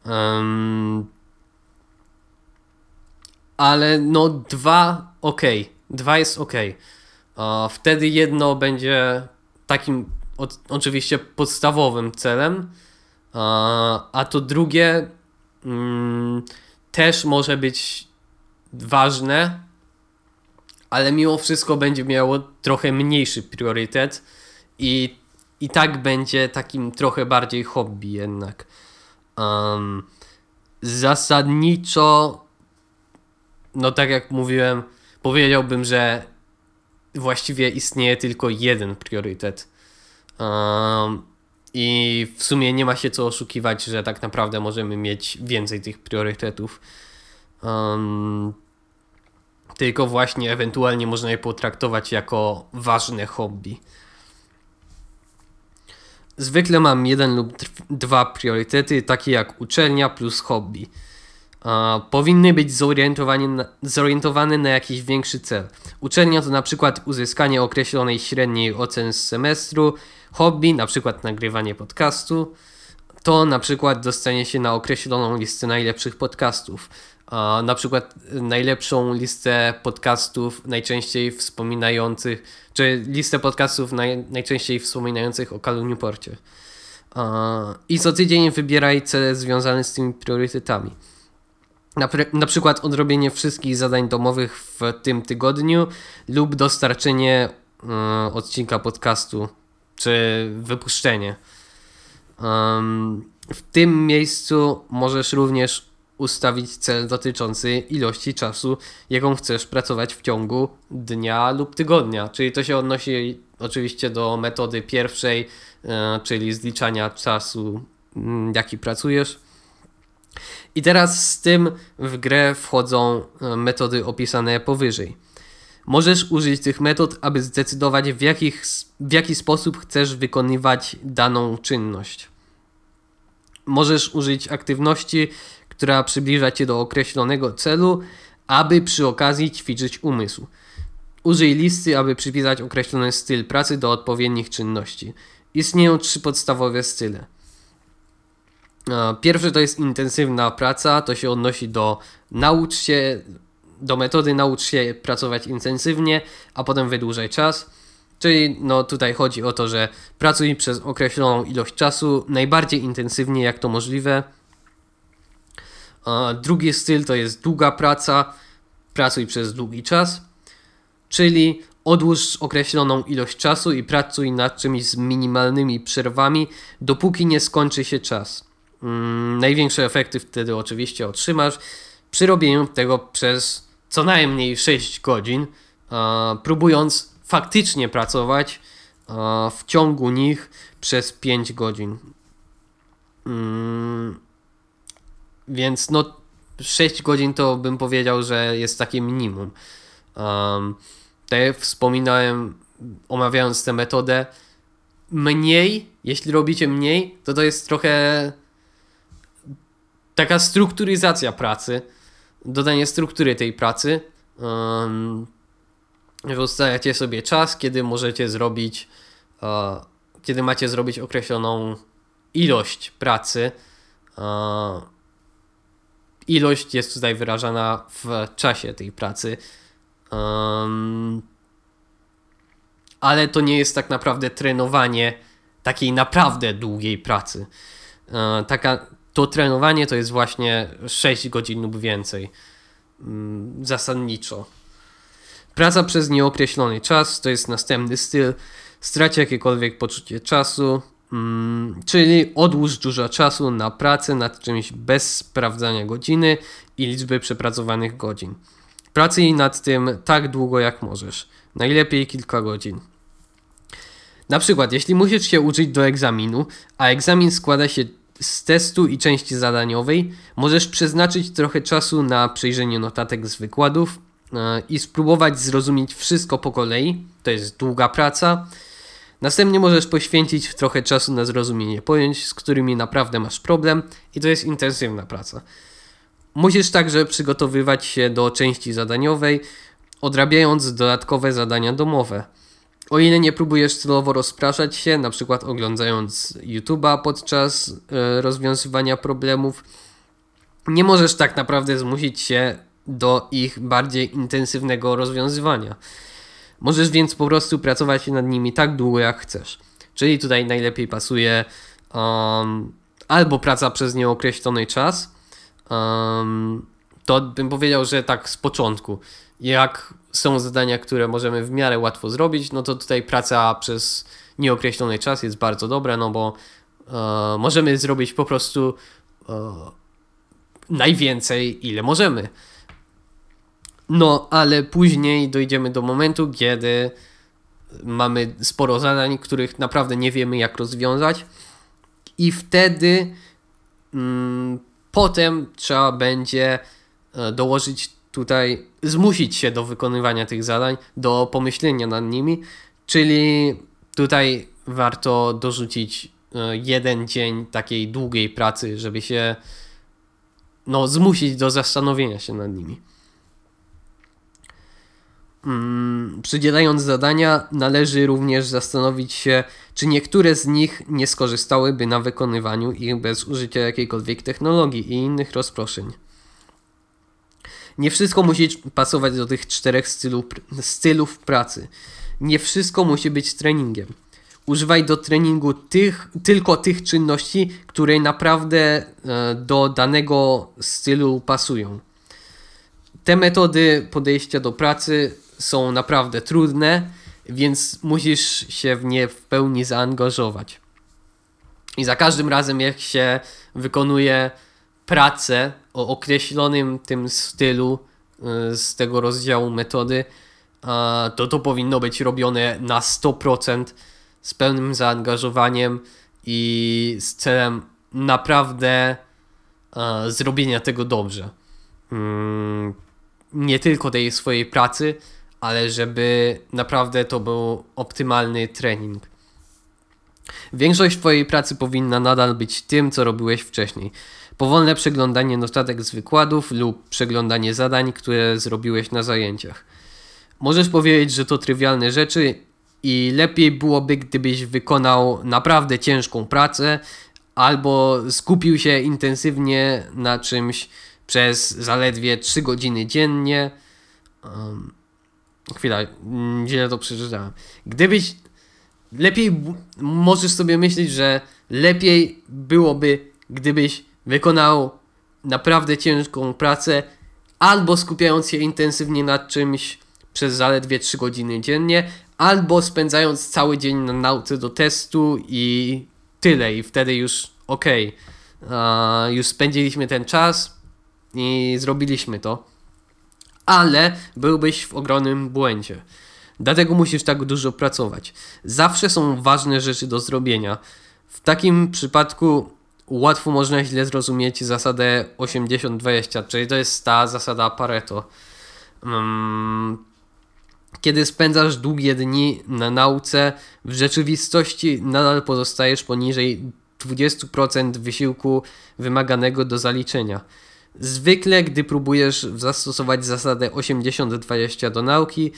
Um, ale no dwa ok, dwa jest ok. Wtedy jedno będzie takim oczywiście podstawowym celem, a to drugie mm, też może być ważne, ale mimo wszystko będzie miało trochę mniejszy priorytet i, i tak będzie takim trochę bardziej hobby jednak. Um, zasadniczo, no tak jak mówiłem, powiedziałbym, że właściwie istnieje tylko jeden priorytet. Um, I w sumie nie ma się co oszukiwać, że tak naprawdę możemy mieć więcej tych priorytetów. Um, tylko właśnie ewentualnie można je potraktować jako ważne hobby. Zwykle mam jeden lub dwa priorytety, takie jak uczelnia plus hobby. Powinny być zorientowane na, zorientowane na jakiś większy cel. Uczelnia to na przykład uzyskanie określonej średniej ocen z semestru, hobby, na przykład nagrywanie podcastu, to na przykład dostanie się na określoną listę najlepszych podcastów. A na przykład najlepszą listę podcastów najczęściej wspominających, czy listę podcastów naj, najczęściej wspominających o Kalu Newporcie. I co tydzień wybieraj cele związane z tymi priorytetami. Na, na przykład odrobienie wszystkich zadań domowych w tym tygodniu lub dostarczenie y, odcinka podcastu czy wypuszczenie. Um, w tym miejscu możesz również ustawić cel dotyczący ilości czasu, jaką chcesz pracować w ciągu dnia lub tygodnia. Czyli to się odnosi oczywiście do metody pierwszej, e, czyli zliczania czasu, mm, jaki pracujesz. I teraz z tym w grę wchodzą e, metody opisane powyżej. Możesz użyć tych metod, aby zdecydować, w, jakich, w jaki sposób chcesz wykonywać daną czynność. Możesz użyć aktywności, która przybliża cię do określonego celu, aby przy okazji ćwiczyć umysł. Użyj listy, aby przypisać określony styl pracy do odpowiednich czynności. Istnieją trzy podstawowe style. Pierwszy to jest intensywna praca, to się odnosi do naucz się do metody naucz się pracować intensywnie, a potem wydłużaj czas. Czyli no tutaj chodzi o to, że pracuj przez określoną ilość czasu, najbardziej intensywnie jak to możliwe. Drugi styl to jest długa praca, pracuj przez długi czas, czyli Odłóż określoną ilość czasu i pracuj nad czymś z minimalnymi przerwami, dopóki nie skończy się czas. Mm, największe efekty wtedy oczywiście otrzymasz przy robieniu tego przez co najmniej 6 godzin, próbując faktycznie pracować w ciągu nich przez 5 godzin. Mm, więc no 6 godzin to bym powiedział, że jest takie minimum. Um, tak jak wspominałem, omawiając tę metodę, mniej, jeśli robicie mniej, to to jest trochę taka strukturyzacja pracy, dodanie struktury tej pracy. Um, ustalacie sobie czas, kiedy możecie zrobić, uh, kiedy macie zrobić określoną ilość pracy. Uh, ilość jest tutaj wyrażana w czasie tej pracy. Ale to nie jest tak naprawdę trenowanie takiej naprawdę długiej pracy. Uh, taka, to trenowanie to jest właśnie 6 godzin lub więcej. Um, zasadniczo. Praca przez nieokreślony czas to jest następny styl. Straci jakiekolwiek poczucie czasu, um, czyli odłóż dużo czasu na pracę nad czymś bez sprawdzania godziny i liczby przepracowanych godzin. Pracuj nad tym tak długo jak możesz. Najlepiej kilka godzin. Na przykład, jeśli musisz się uczyć do egzaminu, a egzamin składa się z testu i części zadaniowej, możesz przeznaczyć trochę czasu na przejrzenie notatek z wykładów yy, i spróbować zrozumieć wszystko po kolei. To jest długa praca. Następnie możesz poświęcić trochę czasu na zrozumienie pojęć, z którymi naprawdę masz problem, i to jest intensywna praca. Musisz także przygotowywać się do części zadaniowej, odrabiając dodatkowe zadania domowe. O ile nie próbujesz celowo rozpraszać się, na przykład oglądając YouTube'a podczas e, rozwiązywania problemów, nie możesz tak naprawdę zmusić się do ich bardziej intensywnego rozwiązywania. Możesz więc po prostu pracować nad nimi tak długo jak chcesz. Czyli tutaj najlepiej pasuje um, albo praca przez nieokreślony czas, um, to bym powiedział, że tak z początku. Jak są zadania, które możemy w miarę łatwo zrobić, no to tutaj praca przez nieokreślony czas jest bardzo dobra, no bo e, możemy zrobić po prostu e, najwięcej, ile możemy. No, ale później dojdziemy do momentu, kiedy mamy sporo zadań, których naprawdę nie wiemy, jak rozwiązać, i wtedy mm, Potem trzeba będzie e, dołożyć tutaj, zmusić się do wykonywania tych zadań, do pomyślenia nad nimi, czyli tutaj warto dorzucić e, jeden dzień takiej długiej pracy, żeby się no, zmusić do zastanowienia się nad nimi. Mm, przydzielając zadania, należy również zastanowić się, czy niektóre z nich nie skorzystałyby na wykonywaniu ich bez użycia jakiejkolwiek technologii i innych rozproszeń. Nie wszystko musi pasować do tych czterech stylów, stylów pracy. Nie wszystko musi być treningiem. Używaj do treningu tych, tylko tych czynności, które naprawdę e, do danego stylu pasują. Te metody podejścia do pracy są naprawdę trudne, więc musisz się w nie w pełni zaangażować. I za każdym razem, jak się wykonuje pracę o określonym tym stylu y, z tego rozdziału metody, to to powinno być robione na 100% z pełnym zaangażowaniem i z celem naprawdę zrobienia tego dobrze. Mm, nie tylko tej swojej pracy, ale żeby naprawdę to był optymalny trening. Większość Twojej pracy powinna nadal być tym, co robiłeś wcześniej. Powolne przeglądanie notatek z wykładów lub przeglądanie zadań, które zrobiłeś na zajęciach. Możesz powiedzieć, że to trywialne rzeczy i lepiej byłoby, gdybyś wykonał naprawdę ciężką pracę albo skupił się intensywnie na czymś przez zaledwie 3 godziny dziennie. Um, Chwila, źle to przeczytałem. Gdybyś. Lepiej możesz sobie myśleć, że lepiej byłoby, gdybyś wykonał naprawdę ciężką pracę, albo skupiając się intensywnie nad czymś przez zaledwie 3 godziny dziennie, albo spędzając cały dzień na nauce do testu i tyle, i wtedy już okej, już spędziliśmy ten czas i zrobiliśmy to. Ale byłbyś w ogromnym błędzie. Dlatego musisz tak dużo pracować. Zawsze są ważne rzeczy do zrobienia. W takim przypadku łatwo można źle zrozumieć zasadę 80-20, czyli to jest ta zasada Pareto. Um, kiedy spędzasz długie dni na nauce, w rzeczywistości nadal pozostajesz poniżej 20% wysiłku wymaganego do zaliczenia. Zwykle, gdy próbujesz zastosować zasadę 80-20 do nauki,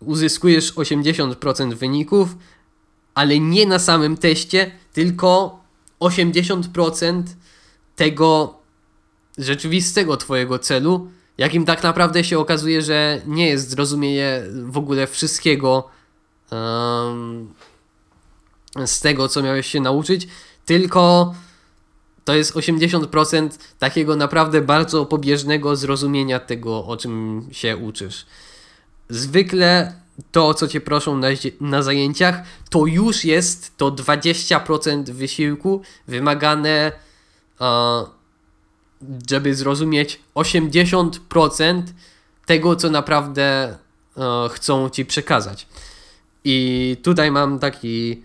uzyskujesz 80% wyników, ale nie na samym teście, tylko 80% tego rzeczywistego Twojego celu, jakim tak naprawdę się okazuje, że nie jest zrozumienie w ogóle wszystkiego um, z tego, co miałeś się nauczyć, tylko to jest 80% takiego naprawdę bardzo pobieżnego zrozumienia tego, o czym się uczysz. Zwykle to, co cię proszą na, na zajęciach, to już jest to 20% wysiłku wymagane, żeby zrozumieć 80% tego, co naprawdę chcą ci przekazać. I tutaj mam taki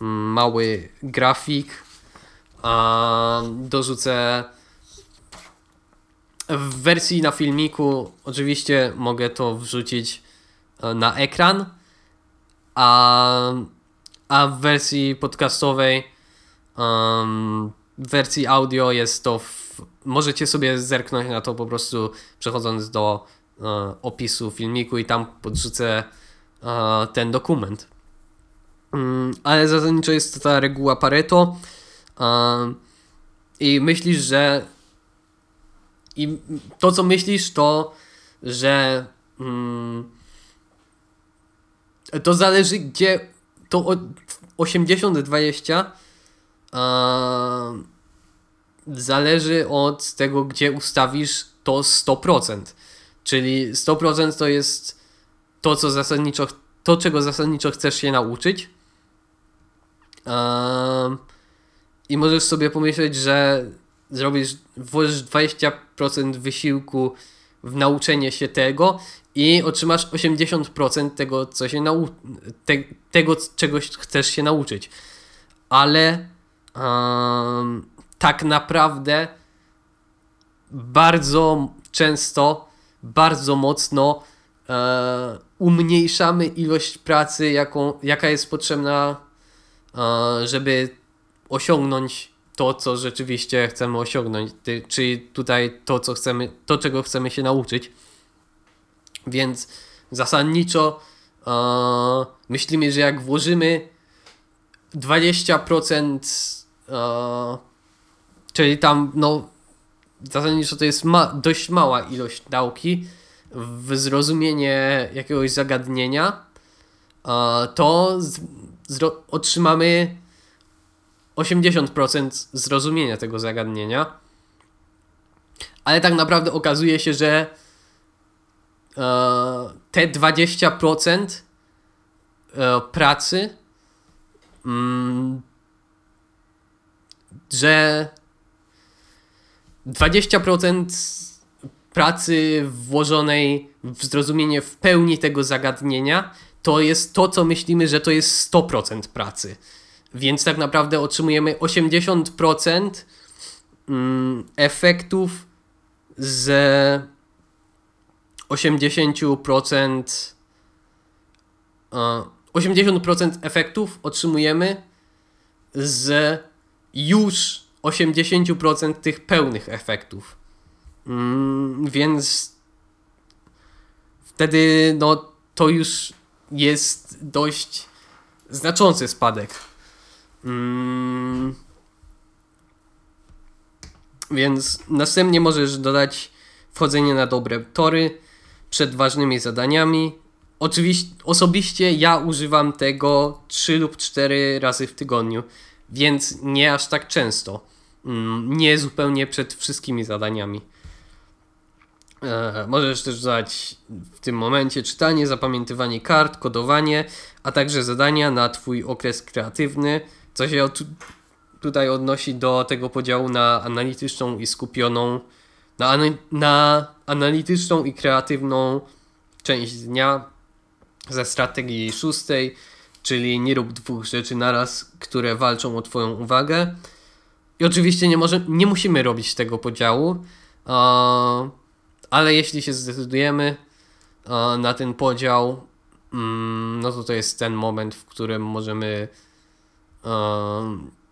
mm, mały grafik. Dorzucę w wersji na filmiku oczywiście mogę to wrzucić e, na ekran, a, a w wersji podcastowej, um, w wersji audio jest to. W, możecie sobie zerknąć na to po prostu przechodząc do uh, opisu filmiku i tam podrzucę uh, ten dokument. Um, ale zasadniczo jest to ta reguła Pareto. Um, I myślisz, że i to, co myślisz, to, że mm, to zależy, gdzie to 80-20 zależy od tego, gdzie ustawisz to 100%. Czyli 100% to jest to, co zasadniczo, to czego zasadniczo chcesz się nauczyć. I możesz sobie pomyśleć, że zrobisz, włożysz 20% wysiłku w nauczenie się tego i otrzymasz 80% tego, co się nau te, tego, czegoś chcesz się nauczyć. Ale um, tak naprawdę bardzo często, bardzo mocno e, umniejszamy ilość pracy, jaką, jaka jest potrzebna, e, żeby osiągnąć to, co rzeczywiście chcemy osiągnąć, czyli tutaj to, co chcemy, to, czego chcemy się nauczyć. Więc zasadniczo e, myślimy, że jak włożymy 20%, e, czyli tam, no, zasadniczo to jest ma, dość mała ilość nauki w zrozumienie jakiegoś zagadnienia, e, to otrzymamy 80% zrozumienia tego zagadnienia. Ale tak naprawdę okazuje się, że e, te 20% e, pracy, mm, że 20% pracy włożonej w zrozumienie w pełni tego zagadnienia to jest to, co myślimy, że to jest 100% pracy. Więc tak naprawdę otrzymujemy 80% mm, efektów z 80% 80% efektów otrzymujemy z już 80% tych pełnych efektów. Mm, więc wtedy no, to już jest dość znaczący spadek. Mm. Więc następnie możesz dodać wchodzenie na dobre tory przed ważnymi zadaniami. Oczywiście, osobiście ja używam tego 3 lub 4 razy w tygodniu, więc nie aż tak często. Mm, nie zupełnie przed wszystkimi zadaniami. E, możesz też dodać w tym momencie czytanie, zapamiętywanie kart, kodowanie, a także zadania na Twój okres kreatywny, co się od, tutaj odnosi do tego podziału na analityczną i skupioną, na, na analityczną i kreatywną część dnia ze strategii szóstej, czyli nie rób dwóch rzeczy naraz, które walczą o Twoją uwagę. I oczywiście nie, może, nie musimy robić tego podziału, ale jeśli się zdecydujemy na ten podział, mm, no to to jest ten moment, w którym możemy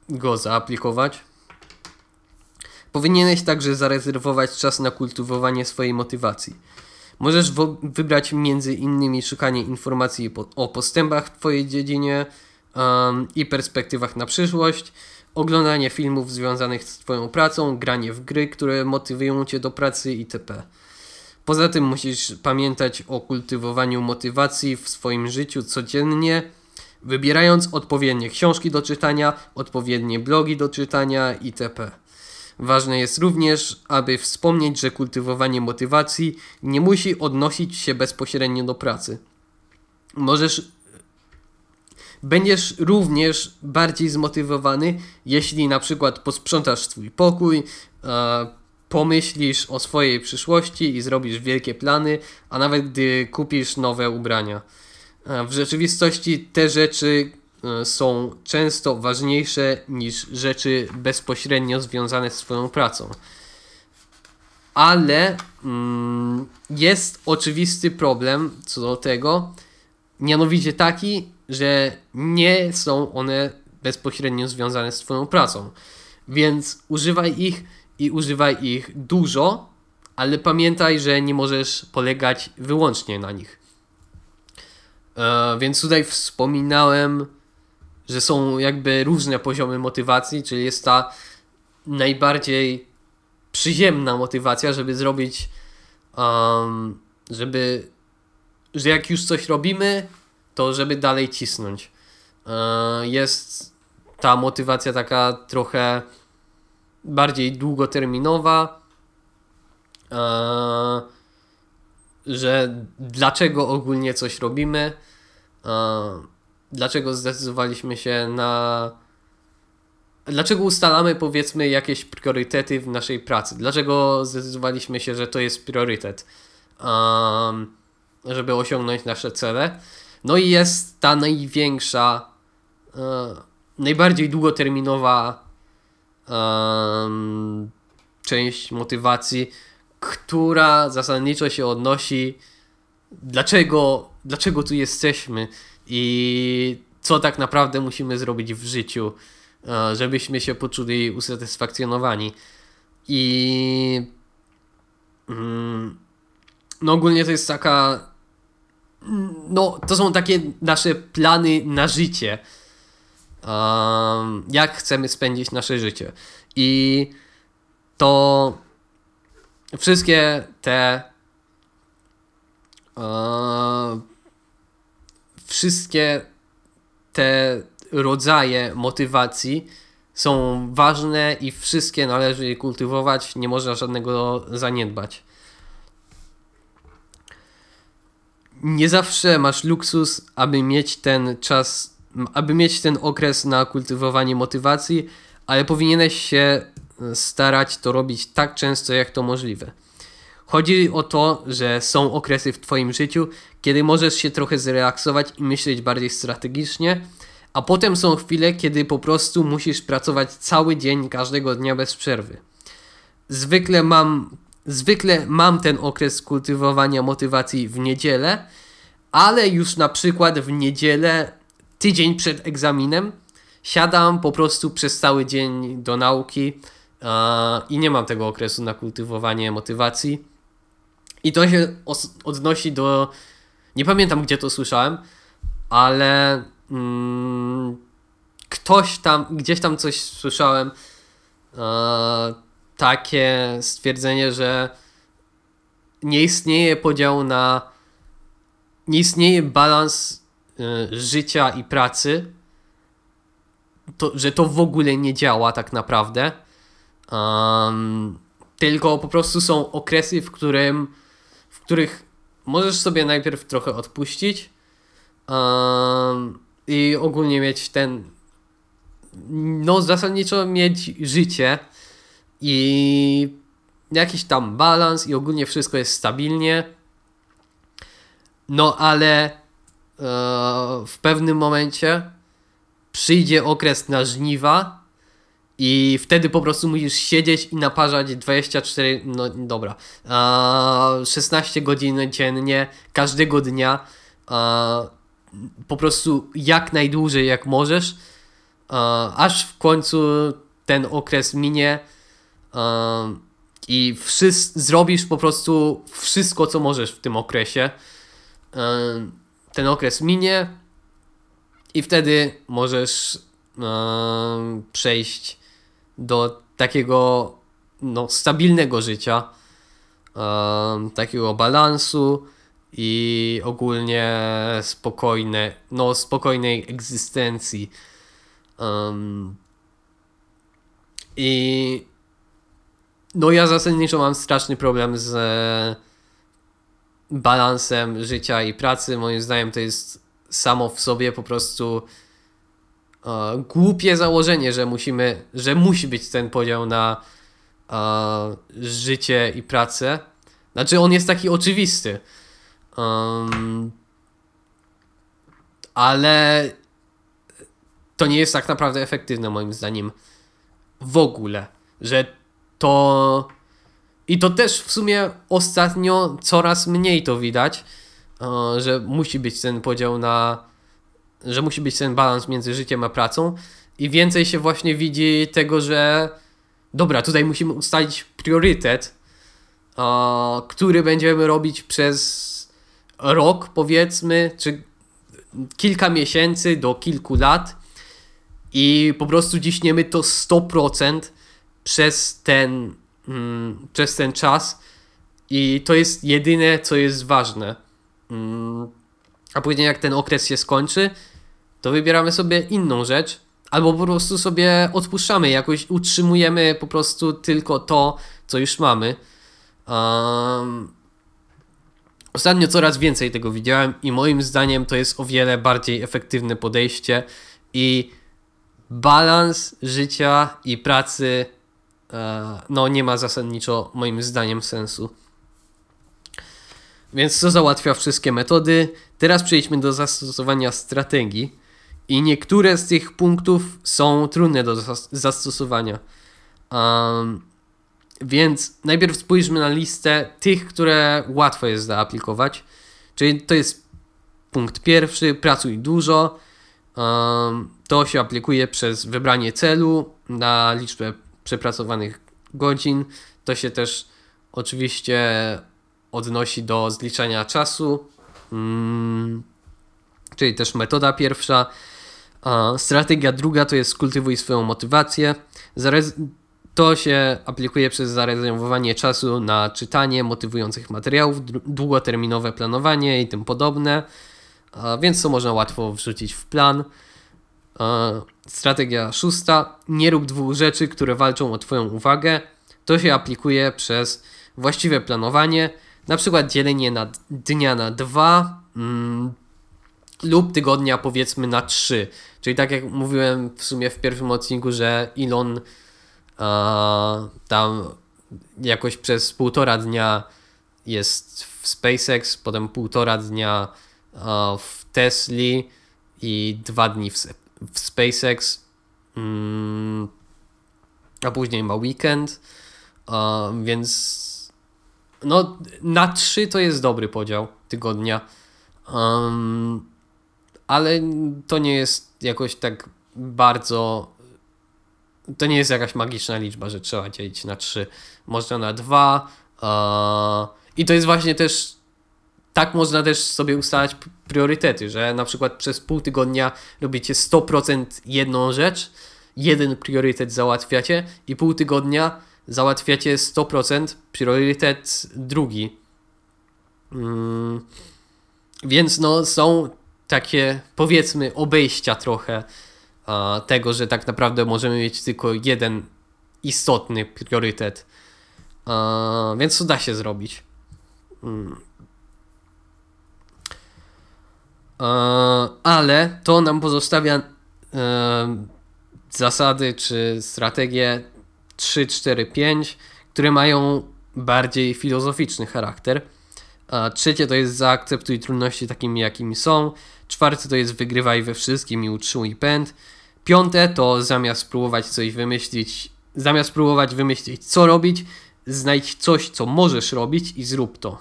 go zaaplikować. Powinieneś także zarezerwować czas na kultywowanie swojej motywacji. Możesz wybrać między innymi szukanie informacji po o postępach w Twojej dziedzinie um, i perspektywach na przyszłość, oglądanie filmów związanych z Twoją pracą, granie w gry, które motywują Cię do pracy itp. Poza tym musisz pamiętać o kultywowaniu motywacji w swoim życiu codziennie, wybierając odpowiednie książki do czytania, odpowiednie blogi do czytania itp. Ważne jest również, aby wspomnieć, że kultywowanie motywacji nie musi odnosić się bezpośrednio do pracy. Możesz Będziesz również bardziej zmotywowany, jeśli na przykład posprzątasz swój pokój, e, pomyślisz o swojej przyszłości i zrobisz wielkie plany, a nawet gdy kupisz nowe ubrania. W rzeczywistości te rzeczy e, są często ważniejsze niż rzeczy bezpośrednio związane z Twoją pracą. Ale mm, jest oczywisty problem co do tego, mianowicie taki, że nie są one bezpośrednio związane z Twoją pracą. Więc używaj ich i używaj ich dużo, ale pamiętaj, że nie możesz polegać wyłącznie na nich. E, więc tutaj wspominałem, że są jakby różne poziomy motywacji, czyli jest ta najbardziej przyziemna motywacja, żeby zrobić, um, żeby, że jak już coś robimy, to żeby dalej cisnąć. E, jest ta motywacja taka trochę bardziej długoterminowa, e, że dlaczego ogólnie coś robimy, dlaczego zdecydowaliśmy się na. Dlaczego ustalamy powiedzmy jakieś priorytety w naszej pracy? Dlaczego zdecydowaliśmy się, że to jest priorytet, żeby osiągnąć nasze cele? No i jest ta największa, e, najbardziej długoterminowa część motywacji, która zasadniczo się odnosi dlaczego, dlaczego tu jesteśmy i co tak naprawdę musimy zrobić w życiu, e, żebyśmy się poczuli usatysfakcjonowani. I mm, no ogólnie to jest taka no, to są takie nasze plany na życie. Um, jak chcemy spędzić nasze życie. I to wszystkie te uh, wszystkie te rodzaje motywacji są ważne i wszystkie należy je kultywować, nie można żadnego zaniedbać. nie zawsze masz luksus, aby mieć ten czas, aby mieć ten okres na kultywowanie motywacji, ale powinieneś się starać to robić tak często, jak to możliwe. Chodzi o to, że są okresy w Twoim życiu, kiedy możesz się trochę zrelaksować i myśleć bardziej strategicznie, a potem są chwile, kiedy po prostu musisz pracować cały dzień, każdego dnia bez przerwy. Zwykle mam zwykle mam ten okres kultywowania motywacji w niedzielę, ale już na przykład w niedzielę, tydzień przed egzaminem, siadam po prostu przez cały dzień do nauki i nie mam tego okresu na kultywowanie motywacji. I to się odnosi do. Nie pamiętam gdzie to słyszałem, ale mm, ktoś tam, gdzieś tam coś słyszałem takie stwierdzenie, że nie istnieje podział na. Nie istnieje balans y, życia i pracy. To, że to w ogóle nie działa tak naprawdę. Um, tylko po prostu są okresy, w, którym, w których możesz sobie najpierw trochę odpuścić um, i ogólnie mieć ten no zasadniczo mieć życie i jakiś tam balans i ogólnie wszystko jest stabilnie. No ale e, w pewnym momencie przyjdzie okres na żniwa i wtedy po prostu musisz siedzieć i naparzać 24, no dobra, e, 16 godzin dziennie, każdego dnia, po prostu jak najdłużej jak możesz, aż w końcu ten okres minie i zrobisz po prostu wszystko, co możesz w tym okresie. Ten okres minie i wtedy możesz przejść do takiego no, stabilnego życia, e, takiego balansu i ogólnie spokojne, no, spokojnej egzystencji. Um, I no ja zasadniczo mam straszny problem z balansem życia i pracy. Moim zdaniem to jest samo w sobie po prostu e, głupie założenie, że musimy, że musi być ten podział na życie i pracę. Znaczy on jest taki oczywisty. Um, ale to nie jest tak naprawdę efektywne moim zdaniem w ogóle, że to i to też w sumie ostatnio coraz mniej to widać, e, że musi być ten podział na, że musi być ten balans między życiem a pracą i więcej się właśnie widzi tego, że dobra, tutaj musimy ustalić priorytet, który będziemy robić przez rok powiedzmy, czy kilka miesięcy do kilku lat i po prostu ciśniemy to 100% przez ten, mm, przez ten czas i to jest jedyne, co jest ważne. Mm, a później jak ten okres się skończy, to wybieramy sobie inną rzecz, albo po prostu sobie odpuszczamy, jakoś utrzymujemy po prostu tylko to, co już mamy. Um, ostatnio coraz więcej tego widziałem i moim zdaniem to jest o wiele bardziej efektywne podejście i balans życia i pracy E, no nie ma zasadniczo moim zdaniem sensu. Więc to załatwia wszystkie metody. Teraz przejdźmy do zastosowania strategii. I niektóre z tych punktów są trudne do zastosowania. Um, więc najpierw spójrzmy na listę tych, które łatwo jest zaaplikować. Czyli to jest punkt pierwszy, pracuj dużo. Um, to się aplikuje przez wybranie celu na liczbę przepracowanych godzin. To się też oczywiście odnosi do zliczania czasu, hmm, czyli też metoda pierwsza. Strategia druga to jest kultywuj swoją motywację. To się aplikuje przez zarezerwowanie czasu na czytanie motywujących materiałów, długoterminowe planowanie i tym podobne, więc to można łatwo wrzucić w plan. Strategia szósta. Nie rób dwóch rzeczy, które walczą o Twoją uwagę. To się aplikuje przez właściwe planowanie, na przykład dzielenie na dnia na dwa mm, lub tygodnia powiedzmy na trzy. Czyli tak jak mówiłem w sumie w pierwszym odcinku, że Elon a, tam jakoś przez półtora dnia jest w SpaceX, potem półtora dnia a, w Tesli i dwa dni w w SpaceX, mm, a później ma weekend, więc no na trzy to jest dobry podział tygodnia, um, ale to nie jest jakoś tak bardzo to nie jest jakaś magiczna liczba, że trzeba dzielić na trzy, można na dwa i to jest właśnie też tak można też sobie ustalać priorytety, że na przykład przez pół tygodnia robicie 100% jedną rzecz, jeden priorytet załatwiacie i pół tygodnia załatwiacie 100% priorytet drugi. Hmm. Więc no są takie powiedzmy obejścia trochę tego, że tak naprawdę możemy mieć tylko jeden istotny priorytet. Więc to da się zrobić. Mm. Ale to nam pozostawia e, zasady czy strategie 3, 4, 5, które mają bardziej filozoficzny charakter. Trzecie to jest zaakceptuj trudności takimi, jakimi są. Czwarte to jest wygrywaj we wszystkim i utrzymuj pęd. Piąte to zamiast próbować coś wymyślić, zamiast próbować wymyślić co robić, znajdź coś, co możesz robić i zrób to.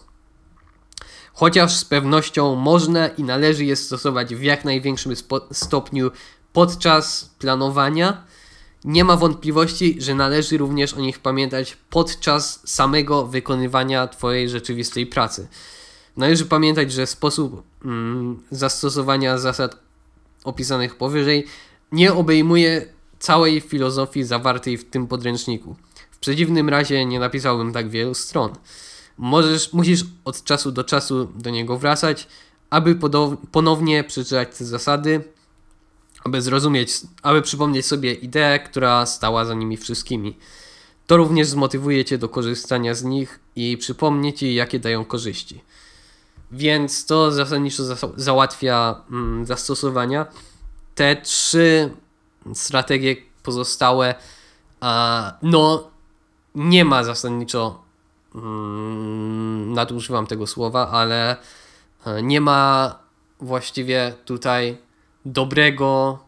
Chociaż z pewnością można i należy je stosować w jak największym stopniu podczas planowania, nie ma wątpliwości, że należy również o nich pamiętać podczas samego wykonywania Twojej rzeczywistej pracy. Należy pamiętać, że sposób mm, zastosowania zasad opisanych powyżej nie obejmuje całej filozofii zawartej w tym podręczniku. W przeciwnym razie nie napisałbym tak wielu stron. Możesz, musisz od czasu do czasu do niego wracać, aby ponownie przeczytać te zasady, aby zrozumieć, aby przypomnieć sobie ideę, która stała za nimi wszystkimi. To również zmotywuje Cię do korzystania z nich i przypomni Ci, jakie dają korzyści. Więc to zasadniczo załatwia mm, zastosowania. Te trzy strategie pozostałe, a, no, nie ma zasadniczo, mm, nadużywam tego słowa, ale e, nie ma właściwie tutaj dobrego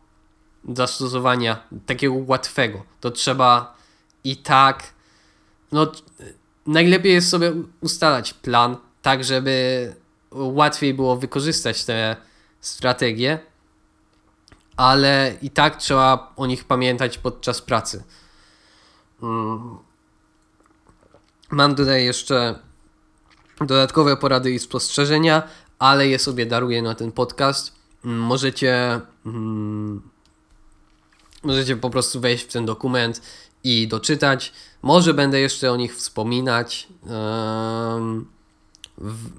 zastosowania, takiego łatwego. To trzeba i tak. No, najlepiej jest sobie ustalać plan, tak żeby łatwiej było wykorzystać te strategie, ale i tak trzeba o nich pamiętać podczas pracy. Mm. Mam tutaj jeszcze dodatkowe porady i spostrzeżenia, ale je sobie daruję na ten podcast możecie mm, możecie po prostu wejść w ten dokument i doczytać. Może będę jeszcze o nich wspominać. Um, w,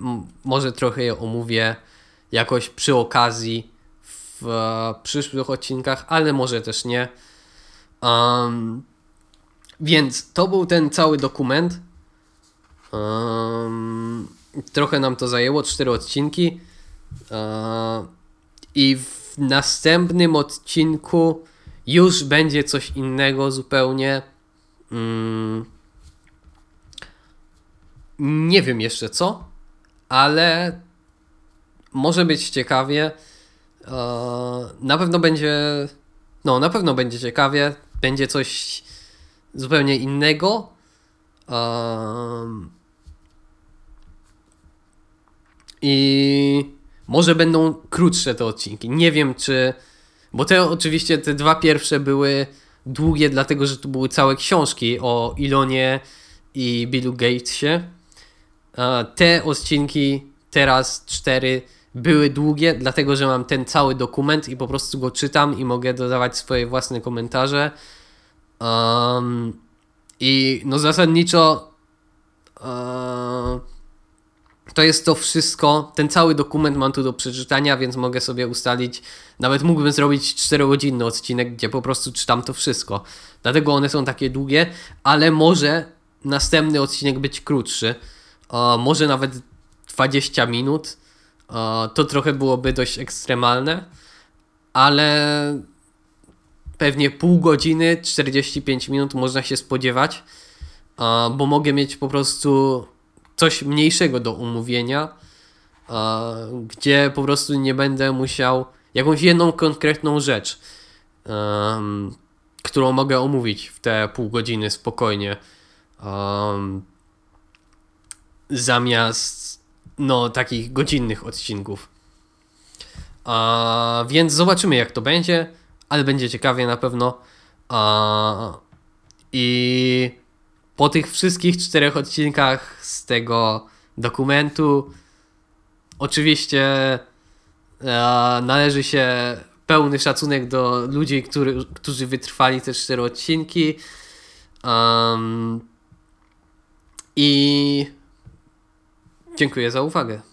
może trochę je omówię jakoś przy okazji w przyszłych odcinkach, ale może też nie. Um, więc to był ten cały dokument. Um, trochę nam to zajęło, cztery odcinki. Um, i w następnym odcinku już będzie coś innego zupełnie. Mm. Nie wiem jeszcze co, ale może być ciekawie. E, na pewno będzie. No, na pewno będzie ciekawie. Będzie coś zupełnie innego. I może będą krótsze te odcinki. Nie wiem, czy. Bo te oczywiście te dwa pierwsze były długie, dlatego że tu były całe książki o Ilonie i Billu Gatesie. Te odcinki, teraz cztery, były długie, dlatego że mam ten cały dokument i po prostu go czytam i mogę dodawać swoje własne komentarze. Um, I no zasadniczo. Um, to jest to wszystko. Ten cały dokument mam tu do przeczytania, więc mogę sobie ustalić. Nawet mógłbym zrobić 4-godzinny odcinek, gdzie po prostu czytam to wszystko. Dlatego one są takie długie, ale może następny odcinek być krótszy. Może nawet 20 minut. to trochę byłoby dość ekstremalne, ale pewnie pół godziny, 45 minut można się spodziewać, bo mogę mieć po prostu coś mniejszego do umówienia, gdzie po prostu nie będę musiał jakąś jedną konkretną rzecz, którą mogę omówić w te pół godziny spokojnie. Um, zamiast no takich godzinnych odcinków. Uh, więc zobaczymy jak to będzie, ale będzie ciekawie na pewno. Uh, I po tych wszystkich czterech odcinkach z tego dokumentu, oczywiście e, należy się pełny szacunek do ludzi, który, którzy wytrwali te cztery odcinki. Um, I dziękuję za uwagę.